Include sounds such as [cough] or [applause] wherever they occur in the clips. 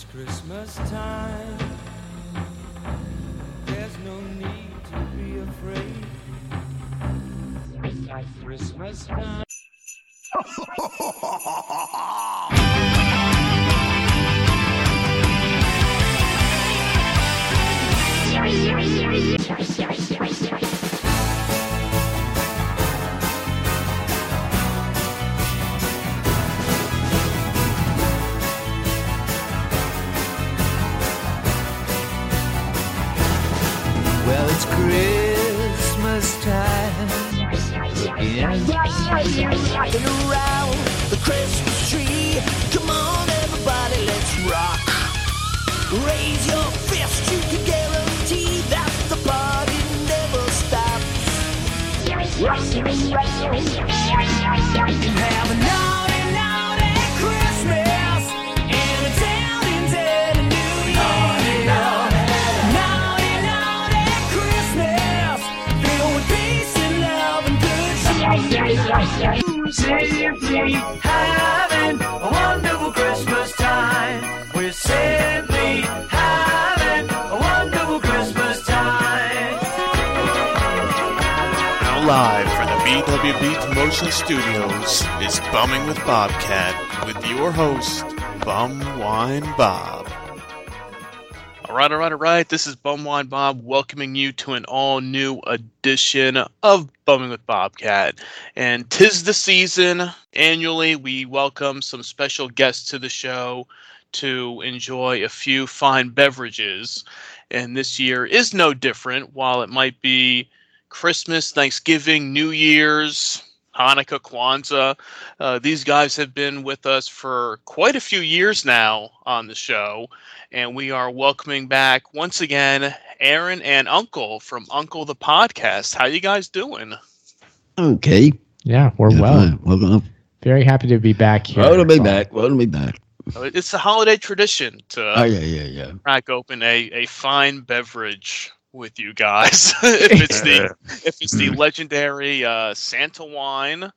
It's Christmas time. There's no need to be afraid. It's Christmas time. Well, [laughs] Again. Rocking around the Christmas tree. Come on, everybody, let's rock. Raise your fist, you can guarantee that the party never stops. Have a naughty, naughty good Simply having a wonderful Christmas time. We're simply having a wonderful Christmas time. Now live from the BWB Promotion Studios is Bumming with Bobcat with your host, Bum Wine Bob. All right, all right, all right. This is Bum Wine Bob welcoming you to an all new edition of Bumming with Bobcat. And tis the season. Annually, we welcome some special guests to the show to enjoy a few fine beverages. And this year is no different. While it might be Christmas, Thanksgiving, New Year's, Hanukkah, Kwanzaa. Uh, these guys have been with us for quite a few years now on the show, and we are welcoming back once again Aaron and Uncle from Uncle the Podcast. How you guys doing? Okay. Yeah, we're Yeah, well. fine. Welcome. Very happy to be back here. Well to be back. Well to be back. Uh, It's a holiday tradition to Oh yeah, yeah, yeah. crack open a, a fine beverage with you guys. [laughs] if it's the if it's the [laughs] legendary uh, Santa wine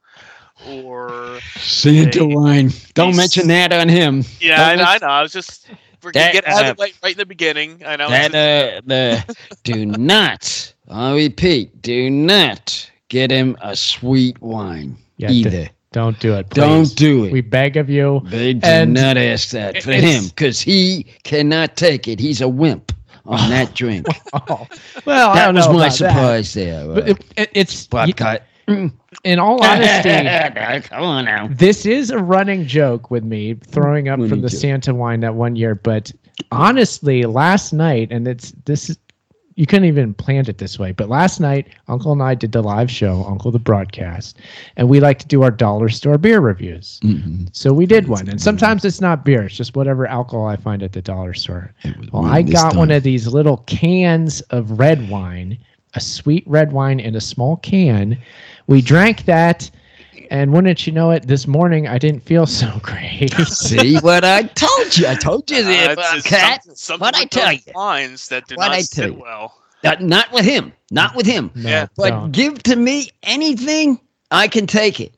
or Santa Hey, wine. Don't he's- mention that on him. yeah, I Don't I know. I was just we're gonna That, get out of uh, the way right in the beginning. I know. That uh, the [laughs] do not. I repeat, do not get him a sweet wine Yeah, d- either. Don't do it. Don't do it. We beg of you. they do and not ask that for him because he cannot take it. He's a wimp on that [laughs] drink. Oh, well, I that don't was know my about that. surprise there. But Uh, it, it, it's you- Bobcat. In all honesty, [laughs] Come on now. this is a running joke with me throwing up from the joke. Santa wine that one year. But honestly, last night, and it's this is you couldn't even plan it this way. But last night, Uncle and I did the live show, Uncle the broadcast, and we like to do our dollar store beer reviews. Mhm. So we did one, and sometimes it's not beer; it's just whatever alcohol I find at the dollar store. Well, I got one of these little cans of red wine, a sweet red wine in a small can. We drank that, and wouldn't you know it, this morning I didn't feel so [laughs] great. See what I told you? I told you Uh, there, it's- it's Bobcat. something, something What'd I tell you? Wines that do What'd not I tell you? well. Uh, not with him. Not with him. No, Yeah. But don't. give to me anything, I can take it.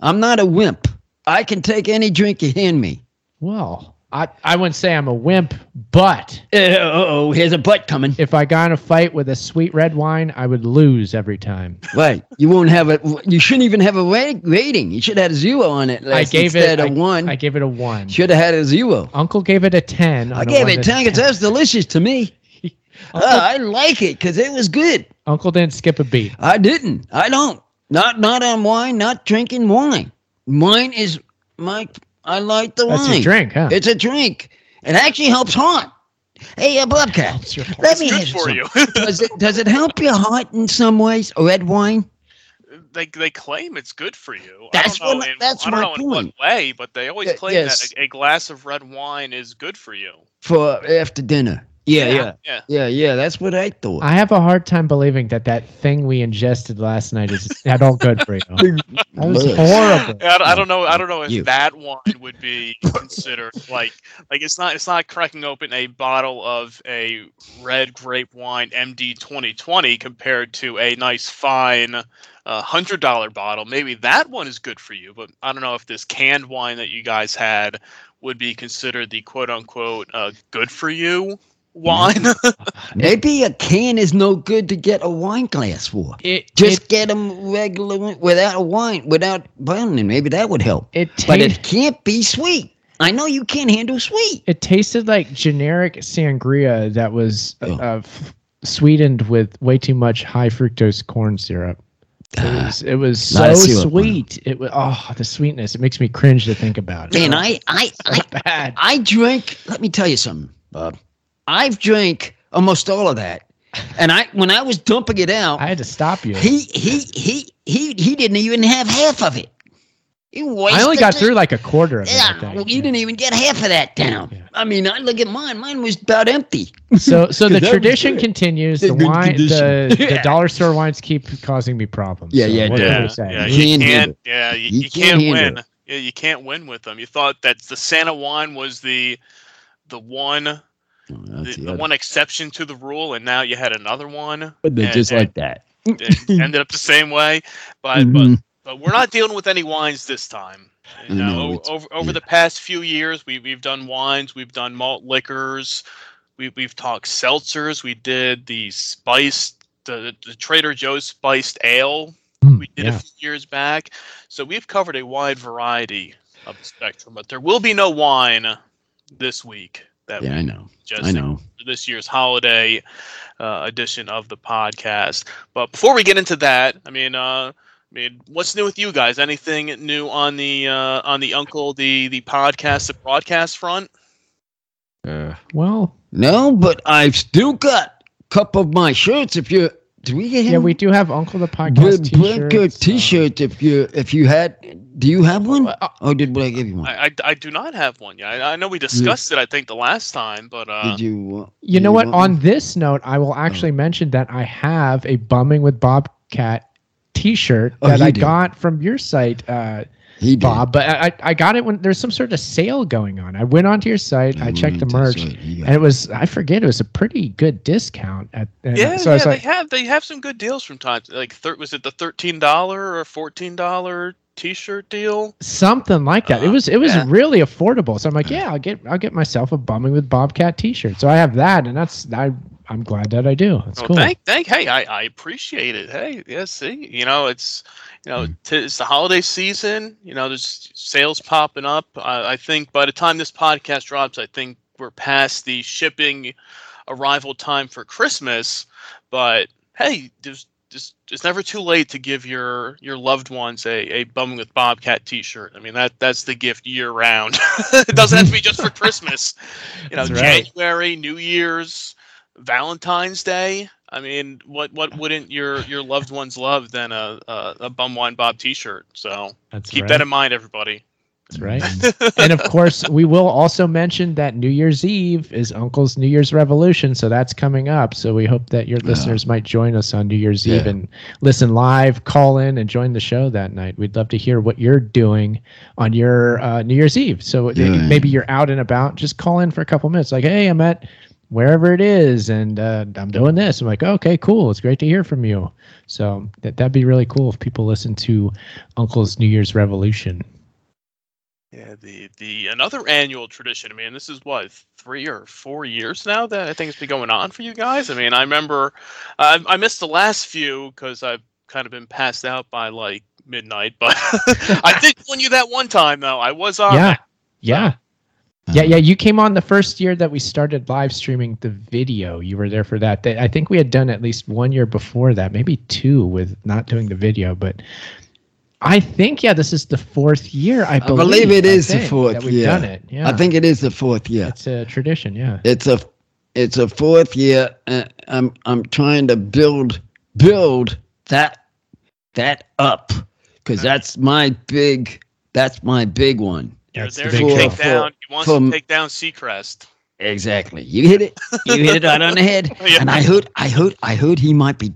I'm not a wimp. I can take any drink you hand me. well, I, I wouldn't say I'm a wimp, but Uh oh, here's a butt coming. if I got in a fight with a sweet red wine, I would lose every time. Right. You won't have a. You shouldn't even have a ra- rating. You should have had a zero on it. I gave instead it of I, one. I gave it a one. should have had a zero. Uncle gave it a ten. I gave it ten because that's delicious to me. [laughs] Uh, I like it because it was good. Uncle didn't skip a beat. I didn't. I don't. Not not on wine. Not drinking wine. Wine is my. I like the That's wine. your drink, huh? It's a drink. It actually helps heart. Hey, uh, Bobcat. Let It's me good ask for you. you. [laughs] does it does it help your heart in some ways? Red wine. they they claim it's good for you. That's I don't know, what- in, that's I don't my know in what way, but they always claim yes. that a, a glass of red wine is good for you. for after dinner. Yeah, yeah, yeah. yeah, yeah. That's what I thought. I have a hard time believing that that thing we ingested last night is at all good for you. [laughs] That was Look. horrible. I, I don't know. I don't know if You. that wine would be considered like like it's not it's not cracking open a bottle of a red grape wine MD 2020 compared to a nice fine uh, hundred dollar bottle. Maybe that one is good for you, but I don't know if this canned wine that you guys had would be considered the quote unquote uh, good for you wine. [laughs] Maybe a can is no good to get a wine glass for. It Just it, get them regular without a wine, without boning. Maybe that would help. it, But it can't be sweet. I know you can't handle sweet. it tasted like generic sangria that was uh, Oh. uh, f- sweetened with way too much high fructose corn syrup. It Ah, was, it was so of syrup sweet. It was oh the sweetness. It makes me cringe to think about it. Man, I, I, [laughs] I, bad. I drink. Let me tell you something, Bob. I've drank almost all of that, and I when I was dumping it out, I had to stop you. he he he he he didn't even have half of it. He I only got it. through like a quarter of it. Yeah, think. well, you didn't even get half of that down. Yeah. I mean, I look at mine. Mine was about empty. So, [laughs] so the tradition continues. In The wine, the, condition. the [laughs] dollar store wines keep causing me problems. Yeah, So yeah, what yeah, yeah, You you can't can't. Yeah, you, You you can't can't win. it. Yeah, you can't win with them. You thought that the Santa wine was the the one Oh, the, the one exception to the rule, and now you had another one. But they're just like that. ended up the same way. But Mhm. but but we're not dealing with any wines this time. You know, know, over over yeah. the past few years, we we've done wines, we've done malt liquors, we we've talked seltzers, we did the spiced the, the Trader Joe's spiced ale Mm, we did yeah. a few years back. So we've covered a wide variety of the spectrum, but there will be no wine this week. That Yeah, I know. just I know. this year's holiday uh, edition of the podcast. But before we get into that, I mean, uh, I mean, what's new with you guys? Anything new on the uh, on the Uncle the the podcast the broadcast front? Well, No, but I've still got a couple of my shirts. If you do, we get him? yeah, we do have Uncle the podcast Good t-shirts. T-shirt. If you if you had, do you have one? Uh, Or did I give you one? I, I, I do not have one yet. I, I know we discussed it. I think the last time, but uh, did you? Uh, You did know what? On one? this note, I will actually Oh. mention that I have a bumming with Bobcat T-shirt Oh, that I do? got from your site, uh, he did. Bob. But I, I I got it when there's some sort of sale going on. I went onto your site, I Mm, checked the merch, right, and it was I forget it was a pretty good discount. At and yeah, so I yeah, was like, they have they have some good deals from time. to- Like, thir- was it the thirteen dollar or fourteen dollar T-shirt deal? something like that. it Uh, was it was yeah. really affordable. So I'm like, yeah, I'll get I'll get myself a bumming with Bobcat T-shirt. So I have that, and that's I I'm glad that I do. That's Well, cool. thank, thank. Hey, I, I appreciate it. Hey, yeah. See, you know, it's you know, Mm. t- it's the holiday season. You know, there's sales popping up. I, I think by the time this podcast drops, I think we're past the shipping arrival time for Christmas. But hey, there's just it's never too late to give your your loved ones a, a bumming with Bobcat T-shirt. I mean that that's the gift year round. [laughs] it doesn't have to be just for Christmas. You [laughs] know, right. January, New Year's, Valentine's Day. I mean, what what wouldn't your your loved ones love than a a, a bum wine Bob T-shirt? So That's keep right. that in mind, everybody. That's right. [laughs] and of course, we will also mention that New Year's Eve is Uncle's New Year's Revolution, so that's coming up. So we hope that your listeners might join us on New Year's Eve and listen live, call in, and join the show that night. We'd love to hear what you're doing on your uh, New Year's Eve. So Yeah. maybe you're out and about, just call in for a couple minutes. Like, hey, I'm at wherever it is, and uh, I'm doing this. I'm like, okay, cool. It's great to hear from you. So that that'd be really cool if people listen to Uncle's New Year's Revolution. Yeah, the the another annual tradition. I mean, this is what three or four years now that I think it's been going on for you guys. I mean, I remember I, I missed the last few because I've kind of been passed out by like midnight. But [laughs] I did join you that one time though. I was on. yeah yeah yeah yeah you came on the first year that we started live streaming the video you were there for that i think we had done at least one year before that maybe two with not doing the video but i think yeah this is the fourth year i I believe, it is the fourth we've year. done it yeah I think it is the fourth year. it's a tradition yeah It's a it's a fourth year. Uh, I'm I'm trying to build build that that up because that's my big that's my big one. You're That's there big to take For- down. He wants for- to take down Seacrest. Exactly. You hit it. You hit it right on the head. [laughs] Yeah. And I heard, I heard, I heard he might be,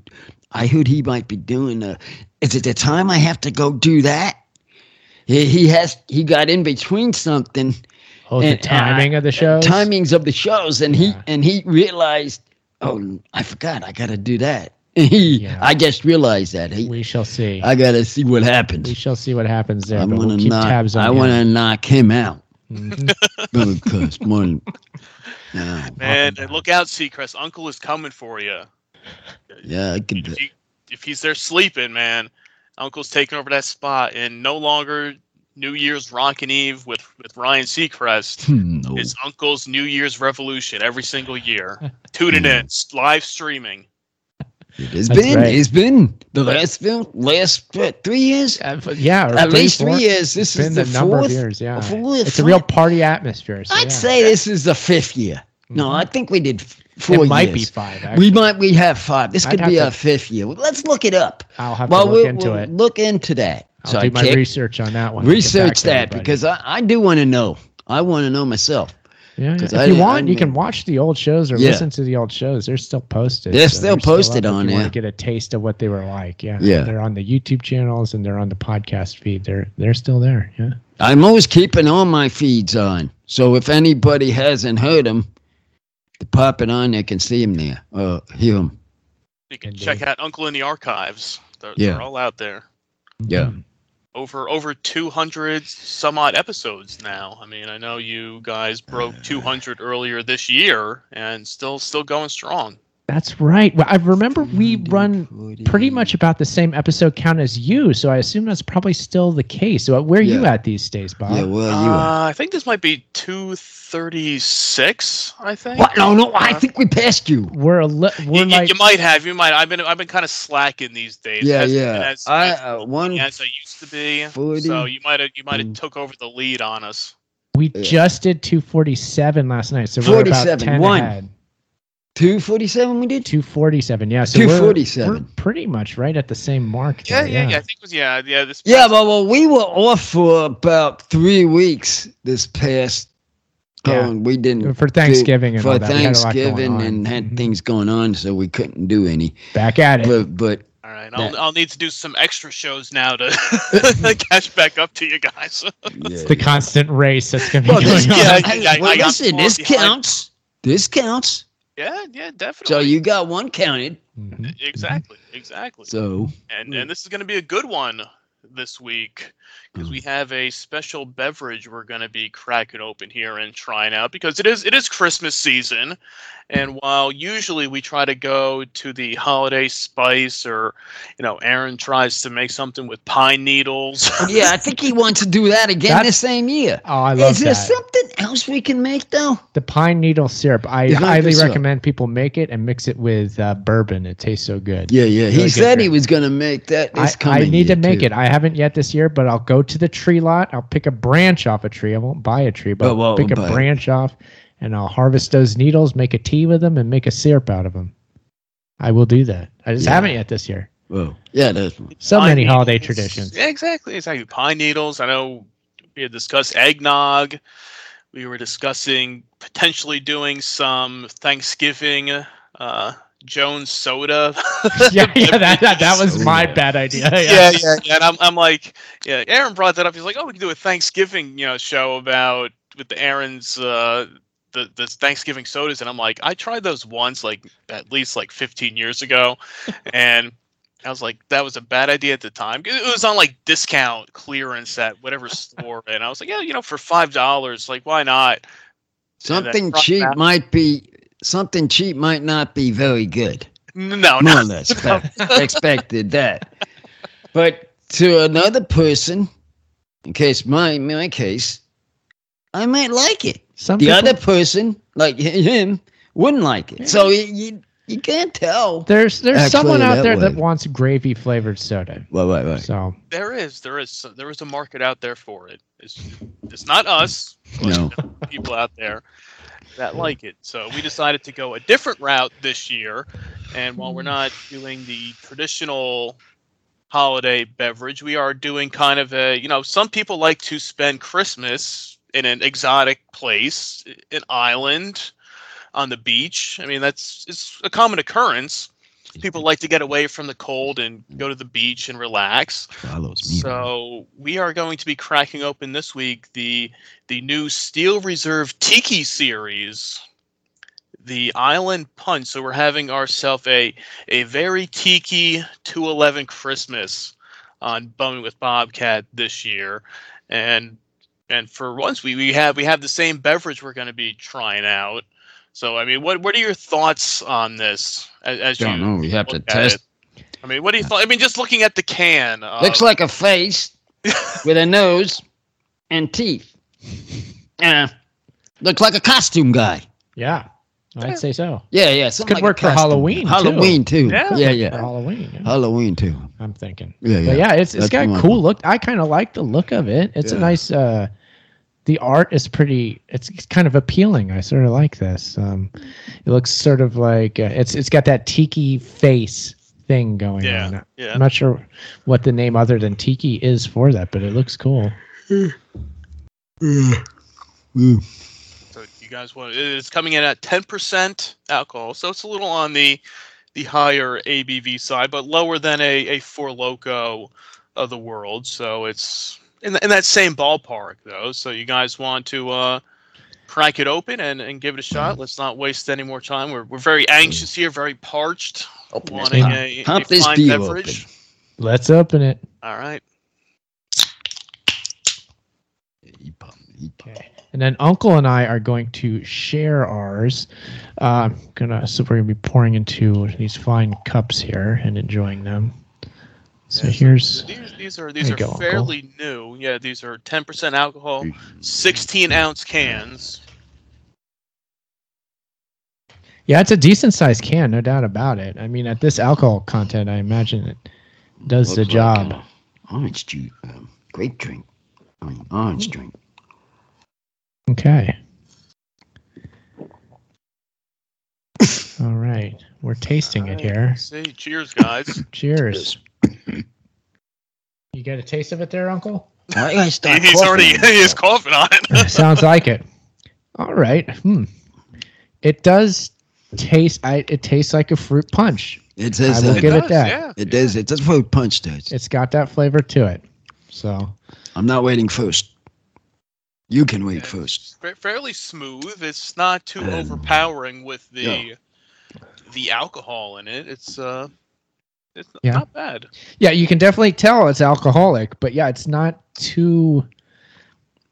I heard he might be doing. Uh, is it the time I have to go do that? He, he has. He got in between something. Oh, the And- and timing I- of the shows. Timings of the shows, and he and he realized. Oh, I forgot. I got to do that. He, Yeah. I just realized that. He, We shall see. I got to see what happens. we shall see what happens there. I'm gonna we'll knock. tabs on I want to knock him out because one. Yeah, Man, and look out, Seacrest. Uncle is coming for you. yeah, I could. If, he, if he's there sleeping, man, Uncle's taking over that spot, and no longer New Year's Rockin' Eve with with Ryan Seacrest. Hmm, no. It's Uncle's New Year's Revolution every single year. Tuning in, live streaming. It has That's been. right. It's been the last film. Last what, three years. Uh, yeah, At three, least four. three years. This is been the number fourth. of years. Yeah, fourth, it's a real party atmosphere. So I'd yeah. say this is the fifth year. No, I think we did four it might be five. Actually. We might. We have five. This I'd could be to- our fifth year. Let's look it up. I'll have well, to look we'll, into we'll it. look into that. I'll do my research on that one. and get back Research that everybody. because I, I do want to know. I want to know myself. Yeah, yeah. 'cause if I you didn't- I want, you can watch the old shows or Yeah. listen to the old shows. They're still posted. They're still posted up on if you there. Want to get a taste of what they were like? Yeah, Yeah. They're on the YouTube channels and they're on the podcast feed. They're they're still there. Yeah. I'm always keeping all my feeds on. So if anybody hasn't heard them, pop it on. They can see them there or hear them. You can Indeed. check out Uncle in the Archives. They're, Yeah. they're all out there. Yeah. Mm-hmm. Over over 200 some odd episodes now. I mean, I know you guys broke 200 earlier this year, and still still going strong. That's right. Well, I remember we run pretty much about the same episode count as you, so I assume that's probably still the case. So where are you at these days, Bob? Yeah, well, you. Uh, I think this might be 236. I think. What? No, no. I think we passed you. we're a li- You, we're you- like you might have. You might. I've been. I've been kind of slacking these days. Yeah, Hasn't yeah. As, I uh, one. as I used to be. 40. So you might have. You might have Mm. took over the lead on us. we yeah. just did 247 last night, so we're about 47, 10 one. ahead. Two forty-seven. We did. 247. Yeah, so we're- 247. We're, pretty much right at the same mark. Yeah, there, yeah, yeah. I think it was. Yeah, yeah. This. Yeah, but well, we were off for about three weeks this past. Yeah. Oh, we didn't For Thanksgiving and for all that. We had a lot going Thanksgiving and had Mhm. things going on, so we couldn't do any. Back at it. But but All right. I'll, that- I'll need to do some extra shows now to [laughs] [laughs] catch back up to you guys. [laughs] yeah, the constant race that's going to be Well, this, going on. Yeah, hey, I- I- well, I listen, more this behind. counts. This counts. Yeah, yeah, definitely. So you got one counted. Mhm. exactly, exactly. So and and this is going to be a good one this week because we have a special beverage we're going to be cracking open here and trying out because it is it is Christmas season, and while usually we try to go to the holiday spice or you know Aaron tries to make something with pine needles. [laughs] yeah, I think he wants to do that again That's- this same year. Oh, I love Is there that. something else we can make though? The pine needle syrup. I The highly syrup. recommend people make it and mix it with uh, bourbon. It tastes so good. Yeah, yeah. He Really good said he was going to make that I, this I coming need to make too. it. I haven't yet this year, but I'll go to the tree lot. I'll pick a branch off a tree. I won't buy a tree, but Oh, I'll well, pick a buy branch off and I'll harvest those needles, make a tea with them, and make a syrup out of them. I will do that. I just Yeah. haven't yet this year. Well, yeah, that's So Pine many holiday needles. traditions. Yeah, exactly, exactly. Pine needles. I know we had discussed eggnog. We were discussing potentially doing some Thanksgiving uh, Jones soda. [laughs] yeah, yeah, that, that, that was my bad idea. Yeah. yeah, yeah, yeah. And I'm, I'm like, yeah. Aaron brought that up. He's like, oh, we can do a Thanksgiving, you know, show about with the Aaron's uh, the the Thanksgiving sodas, and I'm like, I tried those once, like at least like 15 years ago, [laughs] and I was like, that was a bad idea at the time. It was on like discount clearance at whatever [laughs] store, and I was like, yeah, you know, for five dollars, like why not? something cheap that- might be something cheap might not be very good. No, More no. or less [laughs] expected that. But to another person, in case my my case, I might like it. Some The people- other person, like him, wouldn't like it. So you you, you can't tell. there's there's Actually, someone out that there that wants gravy flavored soda. Right, right, right. So There is, there is, there is a market out there for it. It's, it's not us, No. people out there that [laughs] like it. So we decided to go a different route this year. And while we're hmm. not doing the traditional holiday beverage, we are doing kind of a, you know, some people like to spend Christmas in an exotic place, an island on the beach. I mean, that's it's a common occurrence. People like to get away from the cold and go to the beach and relax. So we are going to be cracking open this week the the new Steel Reserve Tiki series, the Island Punch. So we're having ourselves a a very tiki 211 Christmas on Bumming with Bobcat this year, and and for once we, we have we have the same beverage we're going to be trying out. So I mean, what what are your thoughts on this? As, as Don't you know. We have to test. it? I mean, what do you think? I mean, just looking at the can, uh, Looks like a face [laughs] with a nose and teeth. Uh, looks like a costume guy. Yeah, I'd say so. Yeah, yeah. something Could like work for Halloween, too. Halloween too. Yeah. yeah, For yeah. Halloween. yeah, Halloween too. I'm thinking. Yeah, yeah. But yeah, it's it's That's got a cool look. I kind of like the look of it. It's a nice. uh The art is pretty. It's, it's kind of appealing. I sort of like this. Um It looks sort of like uh, it's it's got that tiki face thing going Yeah, on. yeah. I'm not sure what the name other than tiki is for that, but it looks cool. Mm. So you guys want it's coming in at ten percent alcohol, so it's a little on the the higher ABV side, but lower than a a Four Loco of the world. So it's in, in that same ballpark though. So you guys want to uh, crack it open and, and give it a shot. Let's not waste any more time. We're we're very anxious here, very parched, Open this wanting pump. a, a Pump this fine deal beverage. Let's open it. All right. He pump, he pump. Okay. And then Uncle and I are going to share ours. Uh, gonna so we're gonna be pouring into these fine cups here and enjoying them. So Yeah, here's These, these are these are you go, Uncle. fairly new. Yeah, these are ten percent alcohol, sixteen ounce cans. yeah, it's a decent sized can, no doubt about it. I mean, at this alcohol content, I imagine it does the Looks like, job. orange juice. Um, grape drink. I mean, orange drink. Okay. All right, we're tasting it Alright, here. let's See, cheers, guys. Cheers. [laughs] You get a taste of it there, Uncle? Why did I start He's coughing already on myself? he's coughing on it. Sounds like it. All right. Hmm. It does taste. I. It tastes like a fruit punch. It says I will that. give it does, that. Yeah. It does. It's a fruit punch, does. It's got that flavor to it. So I'm not waiting first. You can wait first. Fa- fairly smooth. It's not too Um, overpowering with the yeah. the alcohol in it. It's uh, it's Yeah. not bad. yeah, you can definitely tell it's alcoholic, but yeah, it's not too.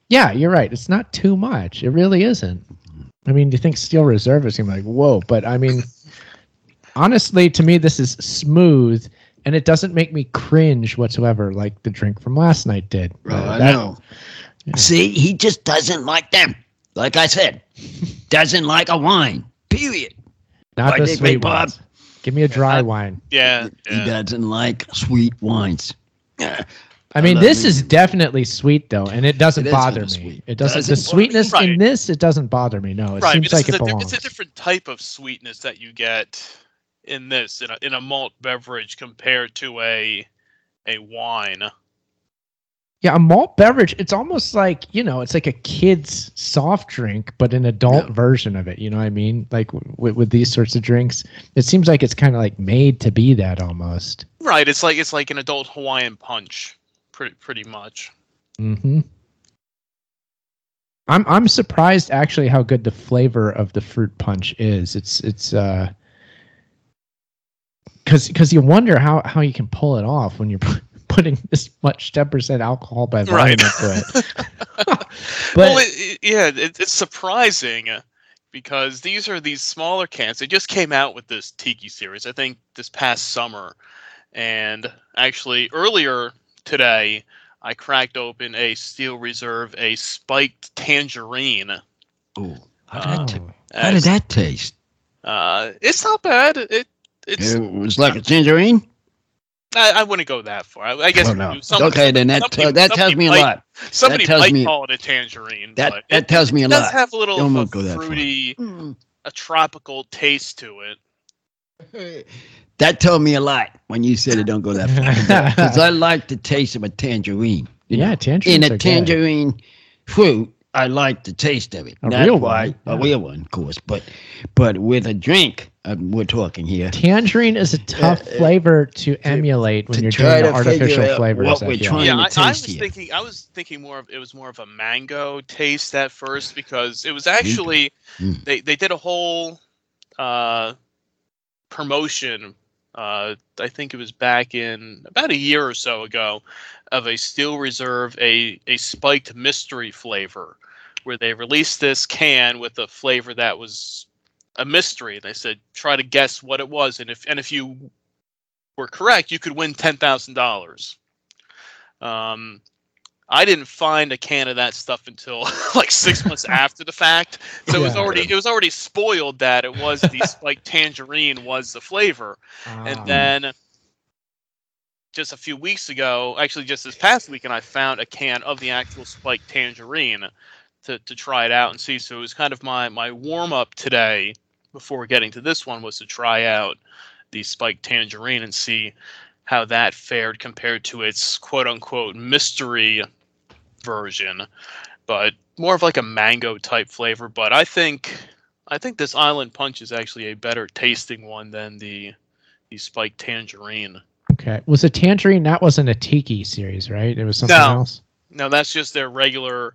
Yeah, you're right. It's not too much. It really isn't. I mean, you think Steel Reserve is gonna be like whoa, but I mean, honestly, to me, this is smooth. And it doesn't make me cringe whatsoever, like the drink from last night did. Bro, Uh, I that- know. See, he just doesn't like them. Like I said, doesn't like a wine. Period. Not Why the sweet we, Bob? Ones. Give me a dry not- wine. Yeah. He yeah. doesn't like sweet wines. I mean, love this me. is definitely sweet though, and it doesn't It is bother me. sweet. It doesn't. Doesn't the bother sweetness Right. in this, it doesn't bother me. No, it right. seems like it a, di- belongs. it's a different type of sweetness that you get in this in a in a malt beverage compared to a a wine. Yeah, a malt beverage. It's almost like you know, it's like a kid's soft drink, but an adult Yeah. version of it. You know what I mean? Like w- with, with these sorts of drinks, it seems like it's kind of like made to be that almost. Right. It's like it's like an adult Hawaiian punch, pretty pretty much. hmm I'm I'm surprised actually how good the flavor of the fruit punch is. It's it's uh because because you wonder how how you can pull it off when you're [laughs] putting this much ten percent alcohol by volume Right. into it. [laughs] but well, it, it- yeah, it, it's surprising uh, because these are these smaller cans. They just came out with this Tiki series, I think, this past summer, and actually earlier today, I cracked open a Steel Reserve, a spiked tangerine. Oh, how, did that Oh. ta- how did that taste? Uh, it's not bad. It it's It was like a tangerine. I, I wouldn't go that far. I, I guess Oh, no. some- okay, then that somebody- tell- that tells me a might- lot. Somebody tells might me- call it a tangerine. That but that it, tells me a it does lot. have a little Don't a go that fruity, Mm. a tropical taste to it. [laughs] That told me a lot when you said it don't go that far. [laughs] Because I like the taste of a tangerine. yeah, know. tangerines in are a good. tangerine fruit, I like the taste of it. A That's real why one, a yeah. real one, of course. But but with a drink, uh, we're talking here. Tangerine is a tough uh, flavor to emulate when to you're try doing the to artificial flavors. what I we're feel. trying- yeah, to I, I was here. thinking. I was thinking more of it was more of a mango taste at first because it was actually Mm. they they did a whole uh, promotion. Uh, I think it was back in about a year or so ago of a Steel Reserve a a spiked mystery flavor, where they released this can with a flavor that was a mystery. They said try to guess what it was, and if and if you were correct, you could win ten thousand dollars. Um, I didn't find a can of that stuff until [laughs] like six months [laughs] after the fact, so it was Yeah. already it was already spoiled that it was the [laughs] spiked tangerine was the flavor, Ah. and then just a few weeks ago, actually just this past weekend, I found a can of the actual spiked tangerine to, to try it out and see. So it was kind of my my warm up today before getting to this one was to try out the spiked tangerine and see how that fared compared to its quote unquote mystery version, but more of like a mango type flavor. But I think I think this Island Punch is actually a better tasting one than the the spiked tangerine. okay, was a tangerine? That wasn't a tiki series, right? It was something No. else. No, that's just their regular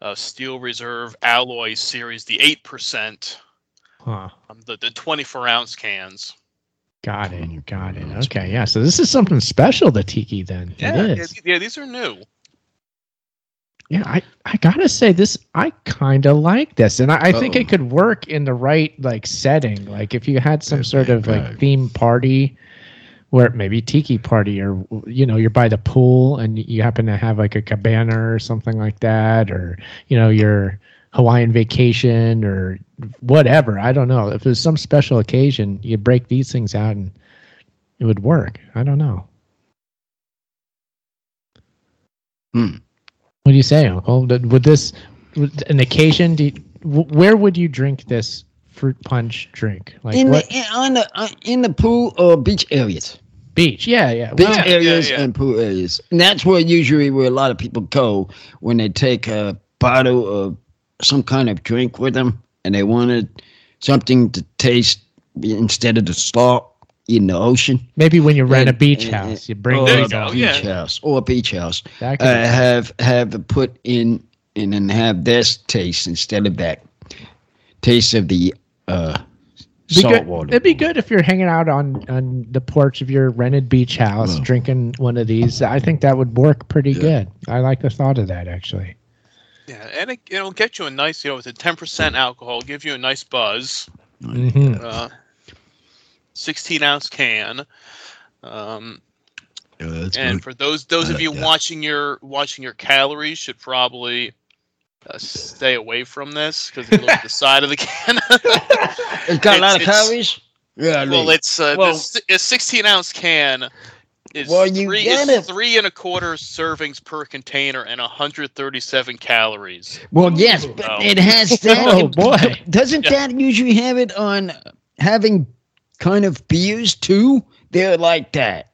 uh, Steel Reserve Alloy Series, the eight percent, Huh. um, the the twenty four ounce cans. Got it. You got it. Okay. Yeah. So this is something special the tiki then. Yeah, it yeah, yeah, these are new. Yeah, I, I gotta say this. I kind of like this, and I, I think it could work in the right like setting. Like if you had some Yeah, sort of right, like theme party, where maybe tiki party, or you know, you're by the pool and you happen to have like a cabana or something like that, or you know, your Hawaiian vacation or whatever. I don't know. If there's some special occasion, you break these things out and it would work. I don't know. Hmm. What do you say, Uncle? Would would this would an occasion? Do you, where would you drink this fruit punch drink? Like in what the in, on the uh, in the pool or beach areas, beach? Yeah, yeah. beach Well, Yeah, areas yeah. and pool areas, and that's where usually where a lot of people go when they take a bottle of some kind of drink with them, and they wanted something to taste instead of the salt in the ocean. maybe when you rent a And- beach and- house, you bring or There you those go, a beach yeah. house or a beach house. Uh, have have it put in and then have this taste instead of that taste of the uh, Be salt good- water. It'd be good if you're hanging out on on the porch of your rented beach house, Wow. drinking one of these. I think that would work pretty Yeah. good. I like the thought of that actually. Yeah, and it, it'll get you a nice, you know, with a ten percent alcohol, give you a nice buzz. hmm Uh, Sixteen ounce can. Um, Yeah, and good. for those those I of like you that. watching your watching your calories should probably uh, stay away from this because if you look at the [laughs] side of the can. [laughs] it's got a lot of calories. Yeah, well, it's uh, Well- this, a 16 ounce can is Well, you three get is it. three and a quarter servings per container and 137 calories. well, yes, but Oh. it has [laughs] that. Oh, boy. Doesn't Yeah. that usually have it on having kind of beers too? They're like that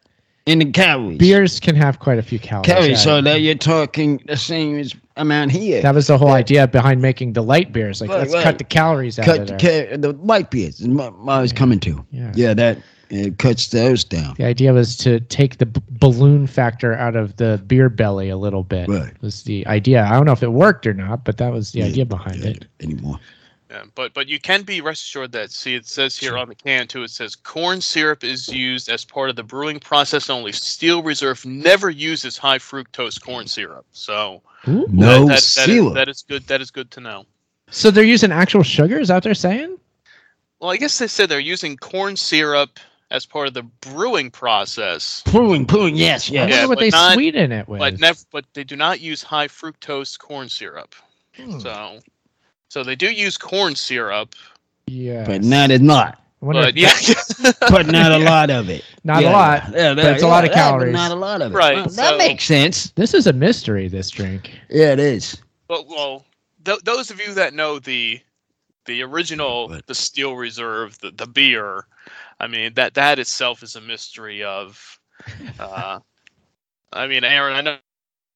in the calories. Beers can have quite a few calories. calories. So that you're talking the same as amount here. that was the whole idea behind making the light beers. Like, Right, let's right. cut the calories out cut of the, there. ca- the light beers. I was coming to. Yeah. Yeah, that it cuts those down. The idea was to take the b- balloon factor out of the beer belly a little bit. Right. Was the idea? I don't know if it worked or not, but that was the Yeah, idea behind Yeah, it. anymore. Yeah, but but you can be rest assured that see it says here on the can too. It says corn syrup is used as part of the brewing process only. Steel Reserve never uses high fructose corn syrup. So Ooh. No that, that, that, syrup. is, that is good. That is good to know. So they're using actual sugar? Is that what they're saying? Well, I guess they said they're using corn syrup as part of the brewing process, Brewing, brewing, Yes, I yes. Yeah, wonder what but they not- sweeten it with. but never. But they do not use high fructose corn syrup. Hmm. So, so they do use corn syrup, yeah. But not a lot. But if- yeah, [laughs] But not a lot of it. Not a lot, Yeah, but it's a lot of yeah, but calories. Not a lot of it. Right, Well, that so- makes sense. This is a mystery, this drink. Yeah, it is. Well, well, th- those of you that know the the original, What? the Steel Reserve, the, the beer, I mean that that itself is a mystery of. Uh, [laughs] I mean, Aaron, I know,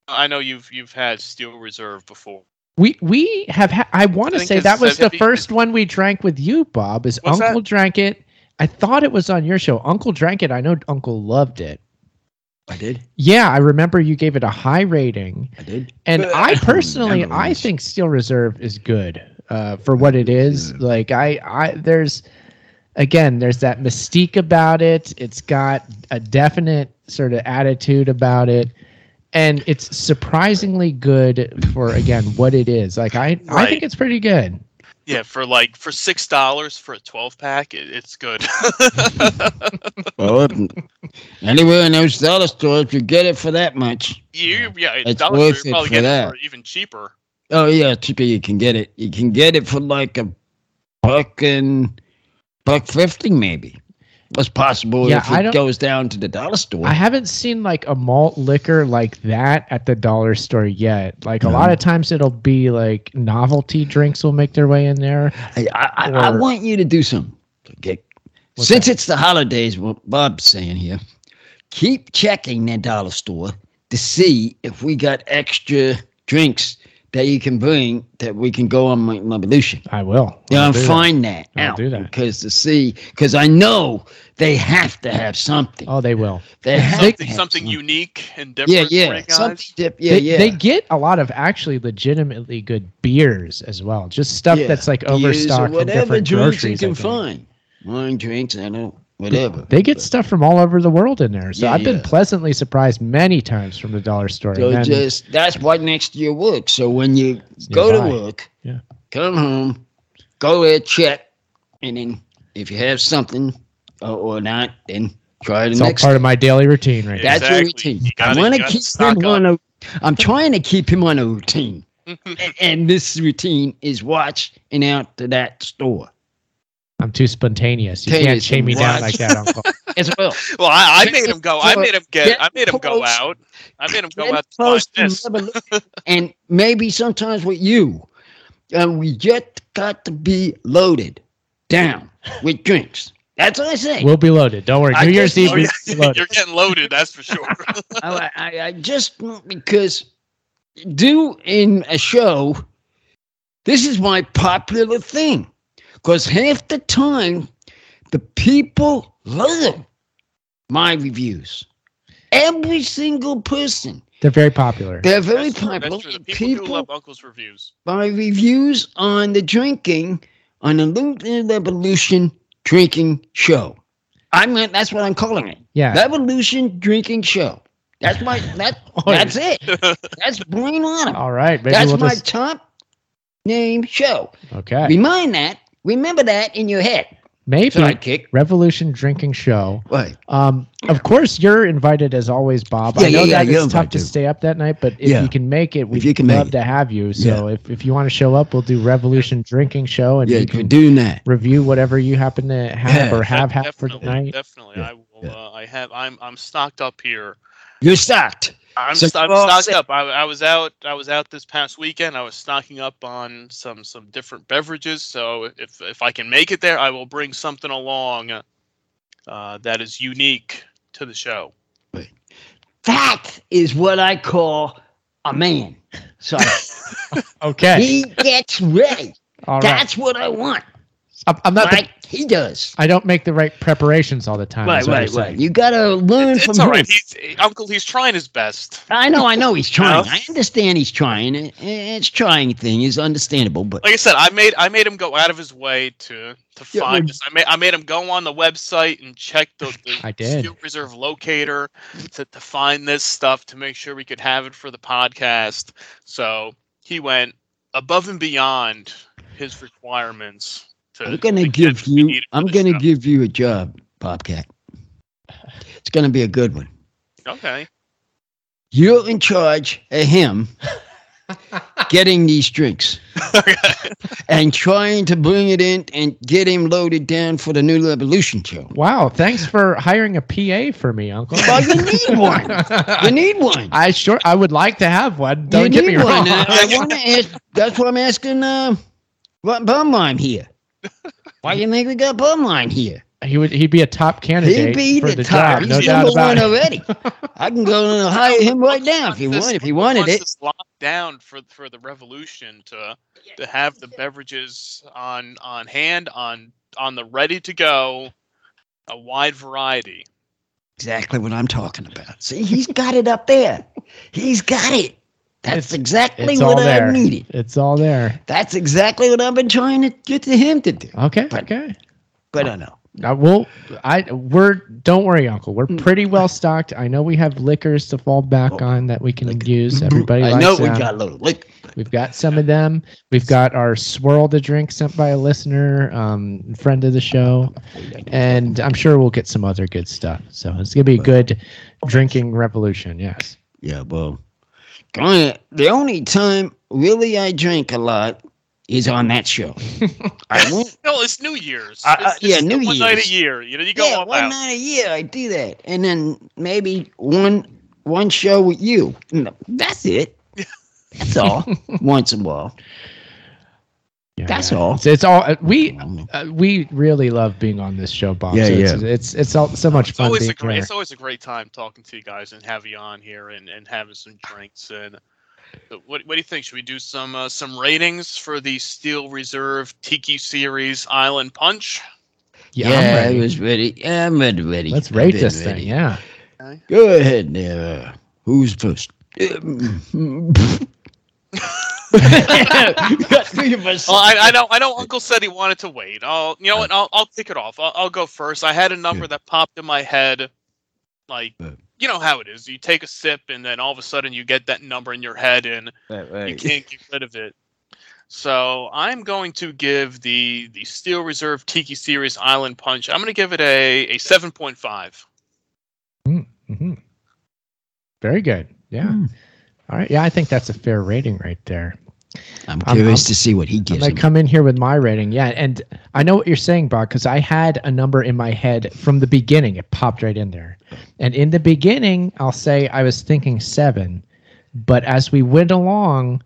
I know you've you've had Steel Reserve before. We we have. Ha- I want to say that was the first one we drank with you, Bob. Is What's Uncle that? drank it? I thought it was on your show. Uncle drank it. I know Uncle loved it. I did. Yeah, I remember you gave it a high rating, I did. and But I I personally, remember I think Steel Reserve is good uh, for what it is. Like I, I there's again, there's that mystique about it. It's got a definite sort of attitude about it. And it's surprisingly good for again what it is. Like I, I think it's pretty good. Yeah, for like for six dollars for a twelve pack, it, it's good. [laughs] [laughs] Well, anywhere in those dollar stores, you get it for that much. you, yeah, It's it's Dollar worth Store, it you probably for get that. it for even cheaper. Oh yeah, cheaper you can get it. You can get it for like a buck and buck fifty maybe. What's possible Yeah, if I it goes down to the dollar store? I haven't seen like a malt liquor like that at the dollar store yet. Like a lot of times it'll be like novelty drinks will make their way in there. I, I, I, I want you to do something. Okay. Since that? it's the holidays, what Bob's saying here, keep checking that dollar store to see if we got extra drinks that you can bring that we can go on my revolution. I will. Yeah, I'll and do that. find that I'll out do that. because to see because I know they have to have something. Oh, they will. They have Something, something something. unique and different. for yeah, something dip. Yeah, they, yeah. they get a lot of actually legitimately good beers as well. Just stuff Yeah, that's like beers or overstocked in whatever different drinks groceries. you can find. Wine drinks, I know, whatever. They get stuff from all over the world in there. So Yeah, I've been yeah. pleasantly surprised many times from the dollar store. So And then- just that's right next to your work. So when you go to work, Yeah. come home, go there, check, and then if you have something or, or not, then try the it's all next. part of my daily routine right Yeah. now. That's your routine. You gotta- I want to keep stock him up. on a. I'm trying to keep him on a routine, [laughs] and, and this routine is watch and out to that store I'm too spontaneous. You can't Spontaneous chain me and down like that, Uncle. [laughs] as well. Well, I, I made him go. I made him get. get I made him go out. I made him go Get out to close to this. [laughs] and maybe sometimes with you, uh, we just got to be loaded down with drinks. That's what I say. We'll be loaded. Don't worry. I New Year's Eve, we'll yeah. be loaded. You're getting loaded. That's for sure. [laughs] I, I, I just because do in a show. This is my popular thing because half the time the people love my reviews. Every single person. They're very popular. They're very That's true. popular. That's true. The and people, do love Uncle's reviews. my reviews on the drinking on the Lunar Revolution drinking show. I mean, that's what I'm calling it. Yeah. Revolution drinking show. That's my that. [laughs] that's it. That's Blaine Autumn. All right. Maybe That's we'll my just. top name show. Okay. Remind that. Remember that in your head. Maybe Sidekick. Revolution Drinking Show. Right. Um, of course, you're invited as always, Bob. Yeah, I know yeah, yeah, that you're it's tough to stay up that night, but if Yeah. you can make it, we'd you can love it. to have you. So if, if you want to show up, we'll do Revolution Drinking Show and Yeah, you we're can doing that. review whatever you happen to have Yeah. or have had for definitely, tonight. definitely. Yeah, I will. yeah. Uh, I have. I'm. I'm stocked up here. You're stocked. I'm, So st- I'm you're stocked set. up. I, I was out. I was out this past weekend. I was stocking up on some some different beverages. So if if I can make it there, I will bring something along uh, that is unique to the show. That is what I call a man. So [laughs] Okay. he gets ready. All right. That's what I want. I'm, I'm not. the- he does. I don't make the right preparations all the time. Right, right, right. You gotta learn It's from all him. right. He's Uncle. He's trying his best. I know, I know he's [laughs] trying. I understand he's trying. It's trying thing is understandable, but Like I said, I made I made him go out of his way to to Yeah, find well- this. I made I made him go on the website and check the, the [laughs] I did. Steel Reserve locator to, to find this stuff to make sure we could have it for the podcast. So he went above and beyond his requirements. To, I'm gonna to give get what we you. I'm gonna show. give you a job, Bobcat. It's gonna be a good one. Okay. You're in charge of him [laughs] getting these drinks [laughs] and trying to bring it in and get him loaded down for the new Revolution show. Wow. Thanks for hiring a PA for me, Uncle. Well, you need [laughs] one. You need one. I sure I would like to have one. Don't get need me wrong. one. And I want to ask. That's what I'm asking. Uh, what Bum Wine here? Why do you think we got Bum Wine here? he would he'd be a top candidate He'd be for the, the, top. job. He's No doubt number about one it. already. I can go and hire him right now if he This- wanted. If he wanted it. this locked down for for the revolution to to have the beverages on on hand on on the ready to go, a wide variety. Exactly what I'm talking about. See, he's got it up there. He's got it. That's exactly It's what I there. needed. It's all there. That's exactly what I've been trying to get to him to do. Okay. But- okay. But I know. Uh, we'll, I, we're, don't worry, Uncle. We're Mm. pretty well stocked. I know we have liquors to fall back Oh, on that we can use. Everybody I know we got a little liquor. We've got some of them. We've got our swirl to drink sent by a listener, um, friend of the show, and I'm sure we'll get some other good stuff. So it's gonna be a good drinking revolution. Yes. Yeah, well, the only time really I drink a lot is on that show. [laughs] I went, No, it's New Year's. It's- yeah, it's New one night Year's. a year. You know, you go yeah, all one out. night a year I do that, and then maybe one one show with you. No, that's it. [laughs] That's all. Once in a while. Yeah, That's yeah. all. It's, it's all uh, we uh, we really love being on this show, Bob. Yeah, so It's, yeah. it's it's all, so much It's fun always being a great. here. It's always a great time talking to you guys and have you on here and, and having some drinks and. uh, What, what do you think? Should we do some uh, some ratings for the Steel Reserve Tiki Series Island Punch? Yeah, Yeah, I'm I ready. was ready. Yeah, I'm ready. ready. Let's I've rate this ready. thing. Yeah. Go ahead now. Who's first? [clears throat] [laughs] [laughs] Got three of us. [laughs] Well, I, I know I know Uncle said he wanted to wait. I'll you know what? I'll I'll kick it off. I'll, I'll go first. I had a number that popped in my head, like Yeah. you know how it is. You take a sip and then all of a sudden you get that number in your head and Right, you can't get rid of it. So I'm going to give the the Steel Reserve Tiki Series Island Punch. I'm going to give it a a seven point five. hmm Very good. Yeah. Hmm. All right. Yeah, I think that's a fair rating right there. I'm curious I'm- to see what he gives gonna come in here with my rating. Yeah, and I know what you're saying, Bob, because I had a number in my head from the beginning. It popped right in there, and in the beginning, I'll say I was thinking seven, but as we went along,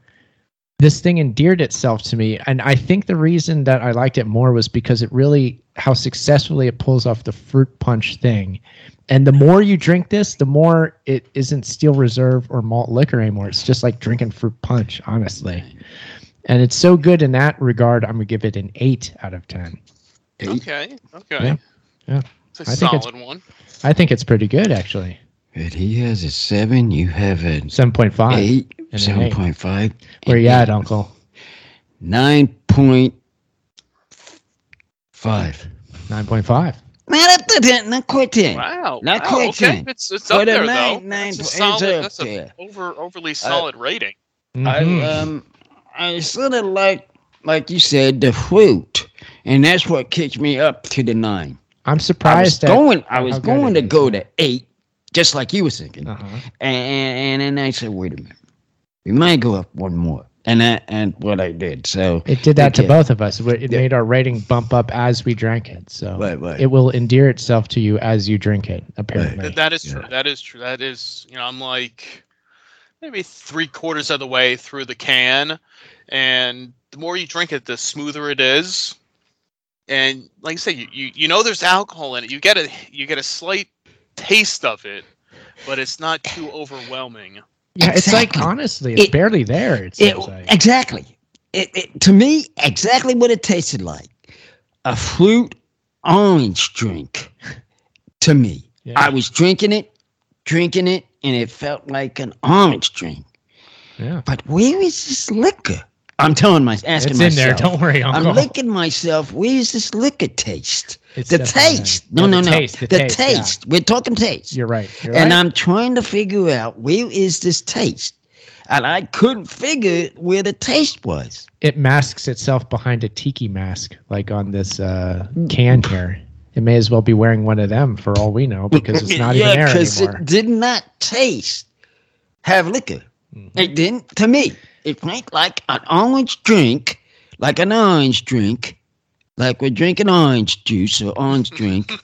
this thing endeared itself to me, and I think the reason that I liked it more was because it really how successfully it pulls off the fruit punch thing. And the more you drink this, the more it isn't steel reserve or malt liquor anymore. It's just like drinking fruit punch, honestly. And it's so good in that regard. I'm gonna give it an eight out of ten. Eight. Okay, okay, Yeah, yeah. it's a I think it's- solid one. I think it's pretty good actually. But he has a seven. You have a Seven point five. eight. Seven point five. an Seven eight. point five. Where you at, Uncle? Nine point five. Nine point five. Not up to ten. Not quite ten. Wow, Not wow, quite okay. 10. It's it's up a there nine- though. nine That's a po- it's solid. That's a over overly solid rating. I Mhm. um I sort of like like you said the fruit, and that's what kicked me up to the nine. I'm I was surprised. going. I was going to is. go to eight, just like you were thinking. Uh-huh. And, and then I said, wait a minute, we might go up one more. And that, and what I did. So It did that to Okay. both of us. It Yeah. made our rating bump up as we drank it. So Right, right. it will endear itself to you as you drink it. Apparently, Th- that is Yeah. true. That is true. That is, you know, I'm like maybe three quarters of the way through the can, and the more you drink it, the smoother it is. And like I said, you, you you know there's alcohol in it. You get a you get a slight taste of it, but it's not too overwhelming. Yeah, it's like honestly, it's It- barely there. It it, like. exactly. It, it to me exactly what it tasted like, a fruit orange drink. To me, Yeah. I was drinking it, drinking it, and it felt like an orange drink. yeah. But where is this liquor? I'm telling my asking It's in there. Don't worry, Uncle. I'm licking myself. Where is this liquor taste? It's the taste. No, Yeah, no, the no. taste, the the taste, yeah. We're talking taste. You're right. You're and right. I'm trying to figure out where is this taste. And I couldn't figure where the taste was. it masks itself behind a tiki mask, like on this uh, can [laughs] here. It may as well be wearing one of them for all we know, because it's not [laughs] yeah, even there because anymore. it did not taste have liquor. Mhm. It didn't to me. It went like an orange drink, like an orange drink, like we're drinking orange juice or orange drink. [laughs]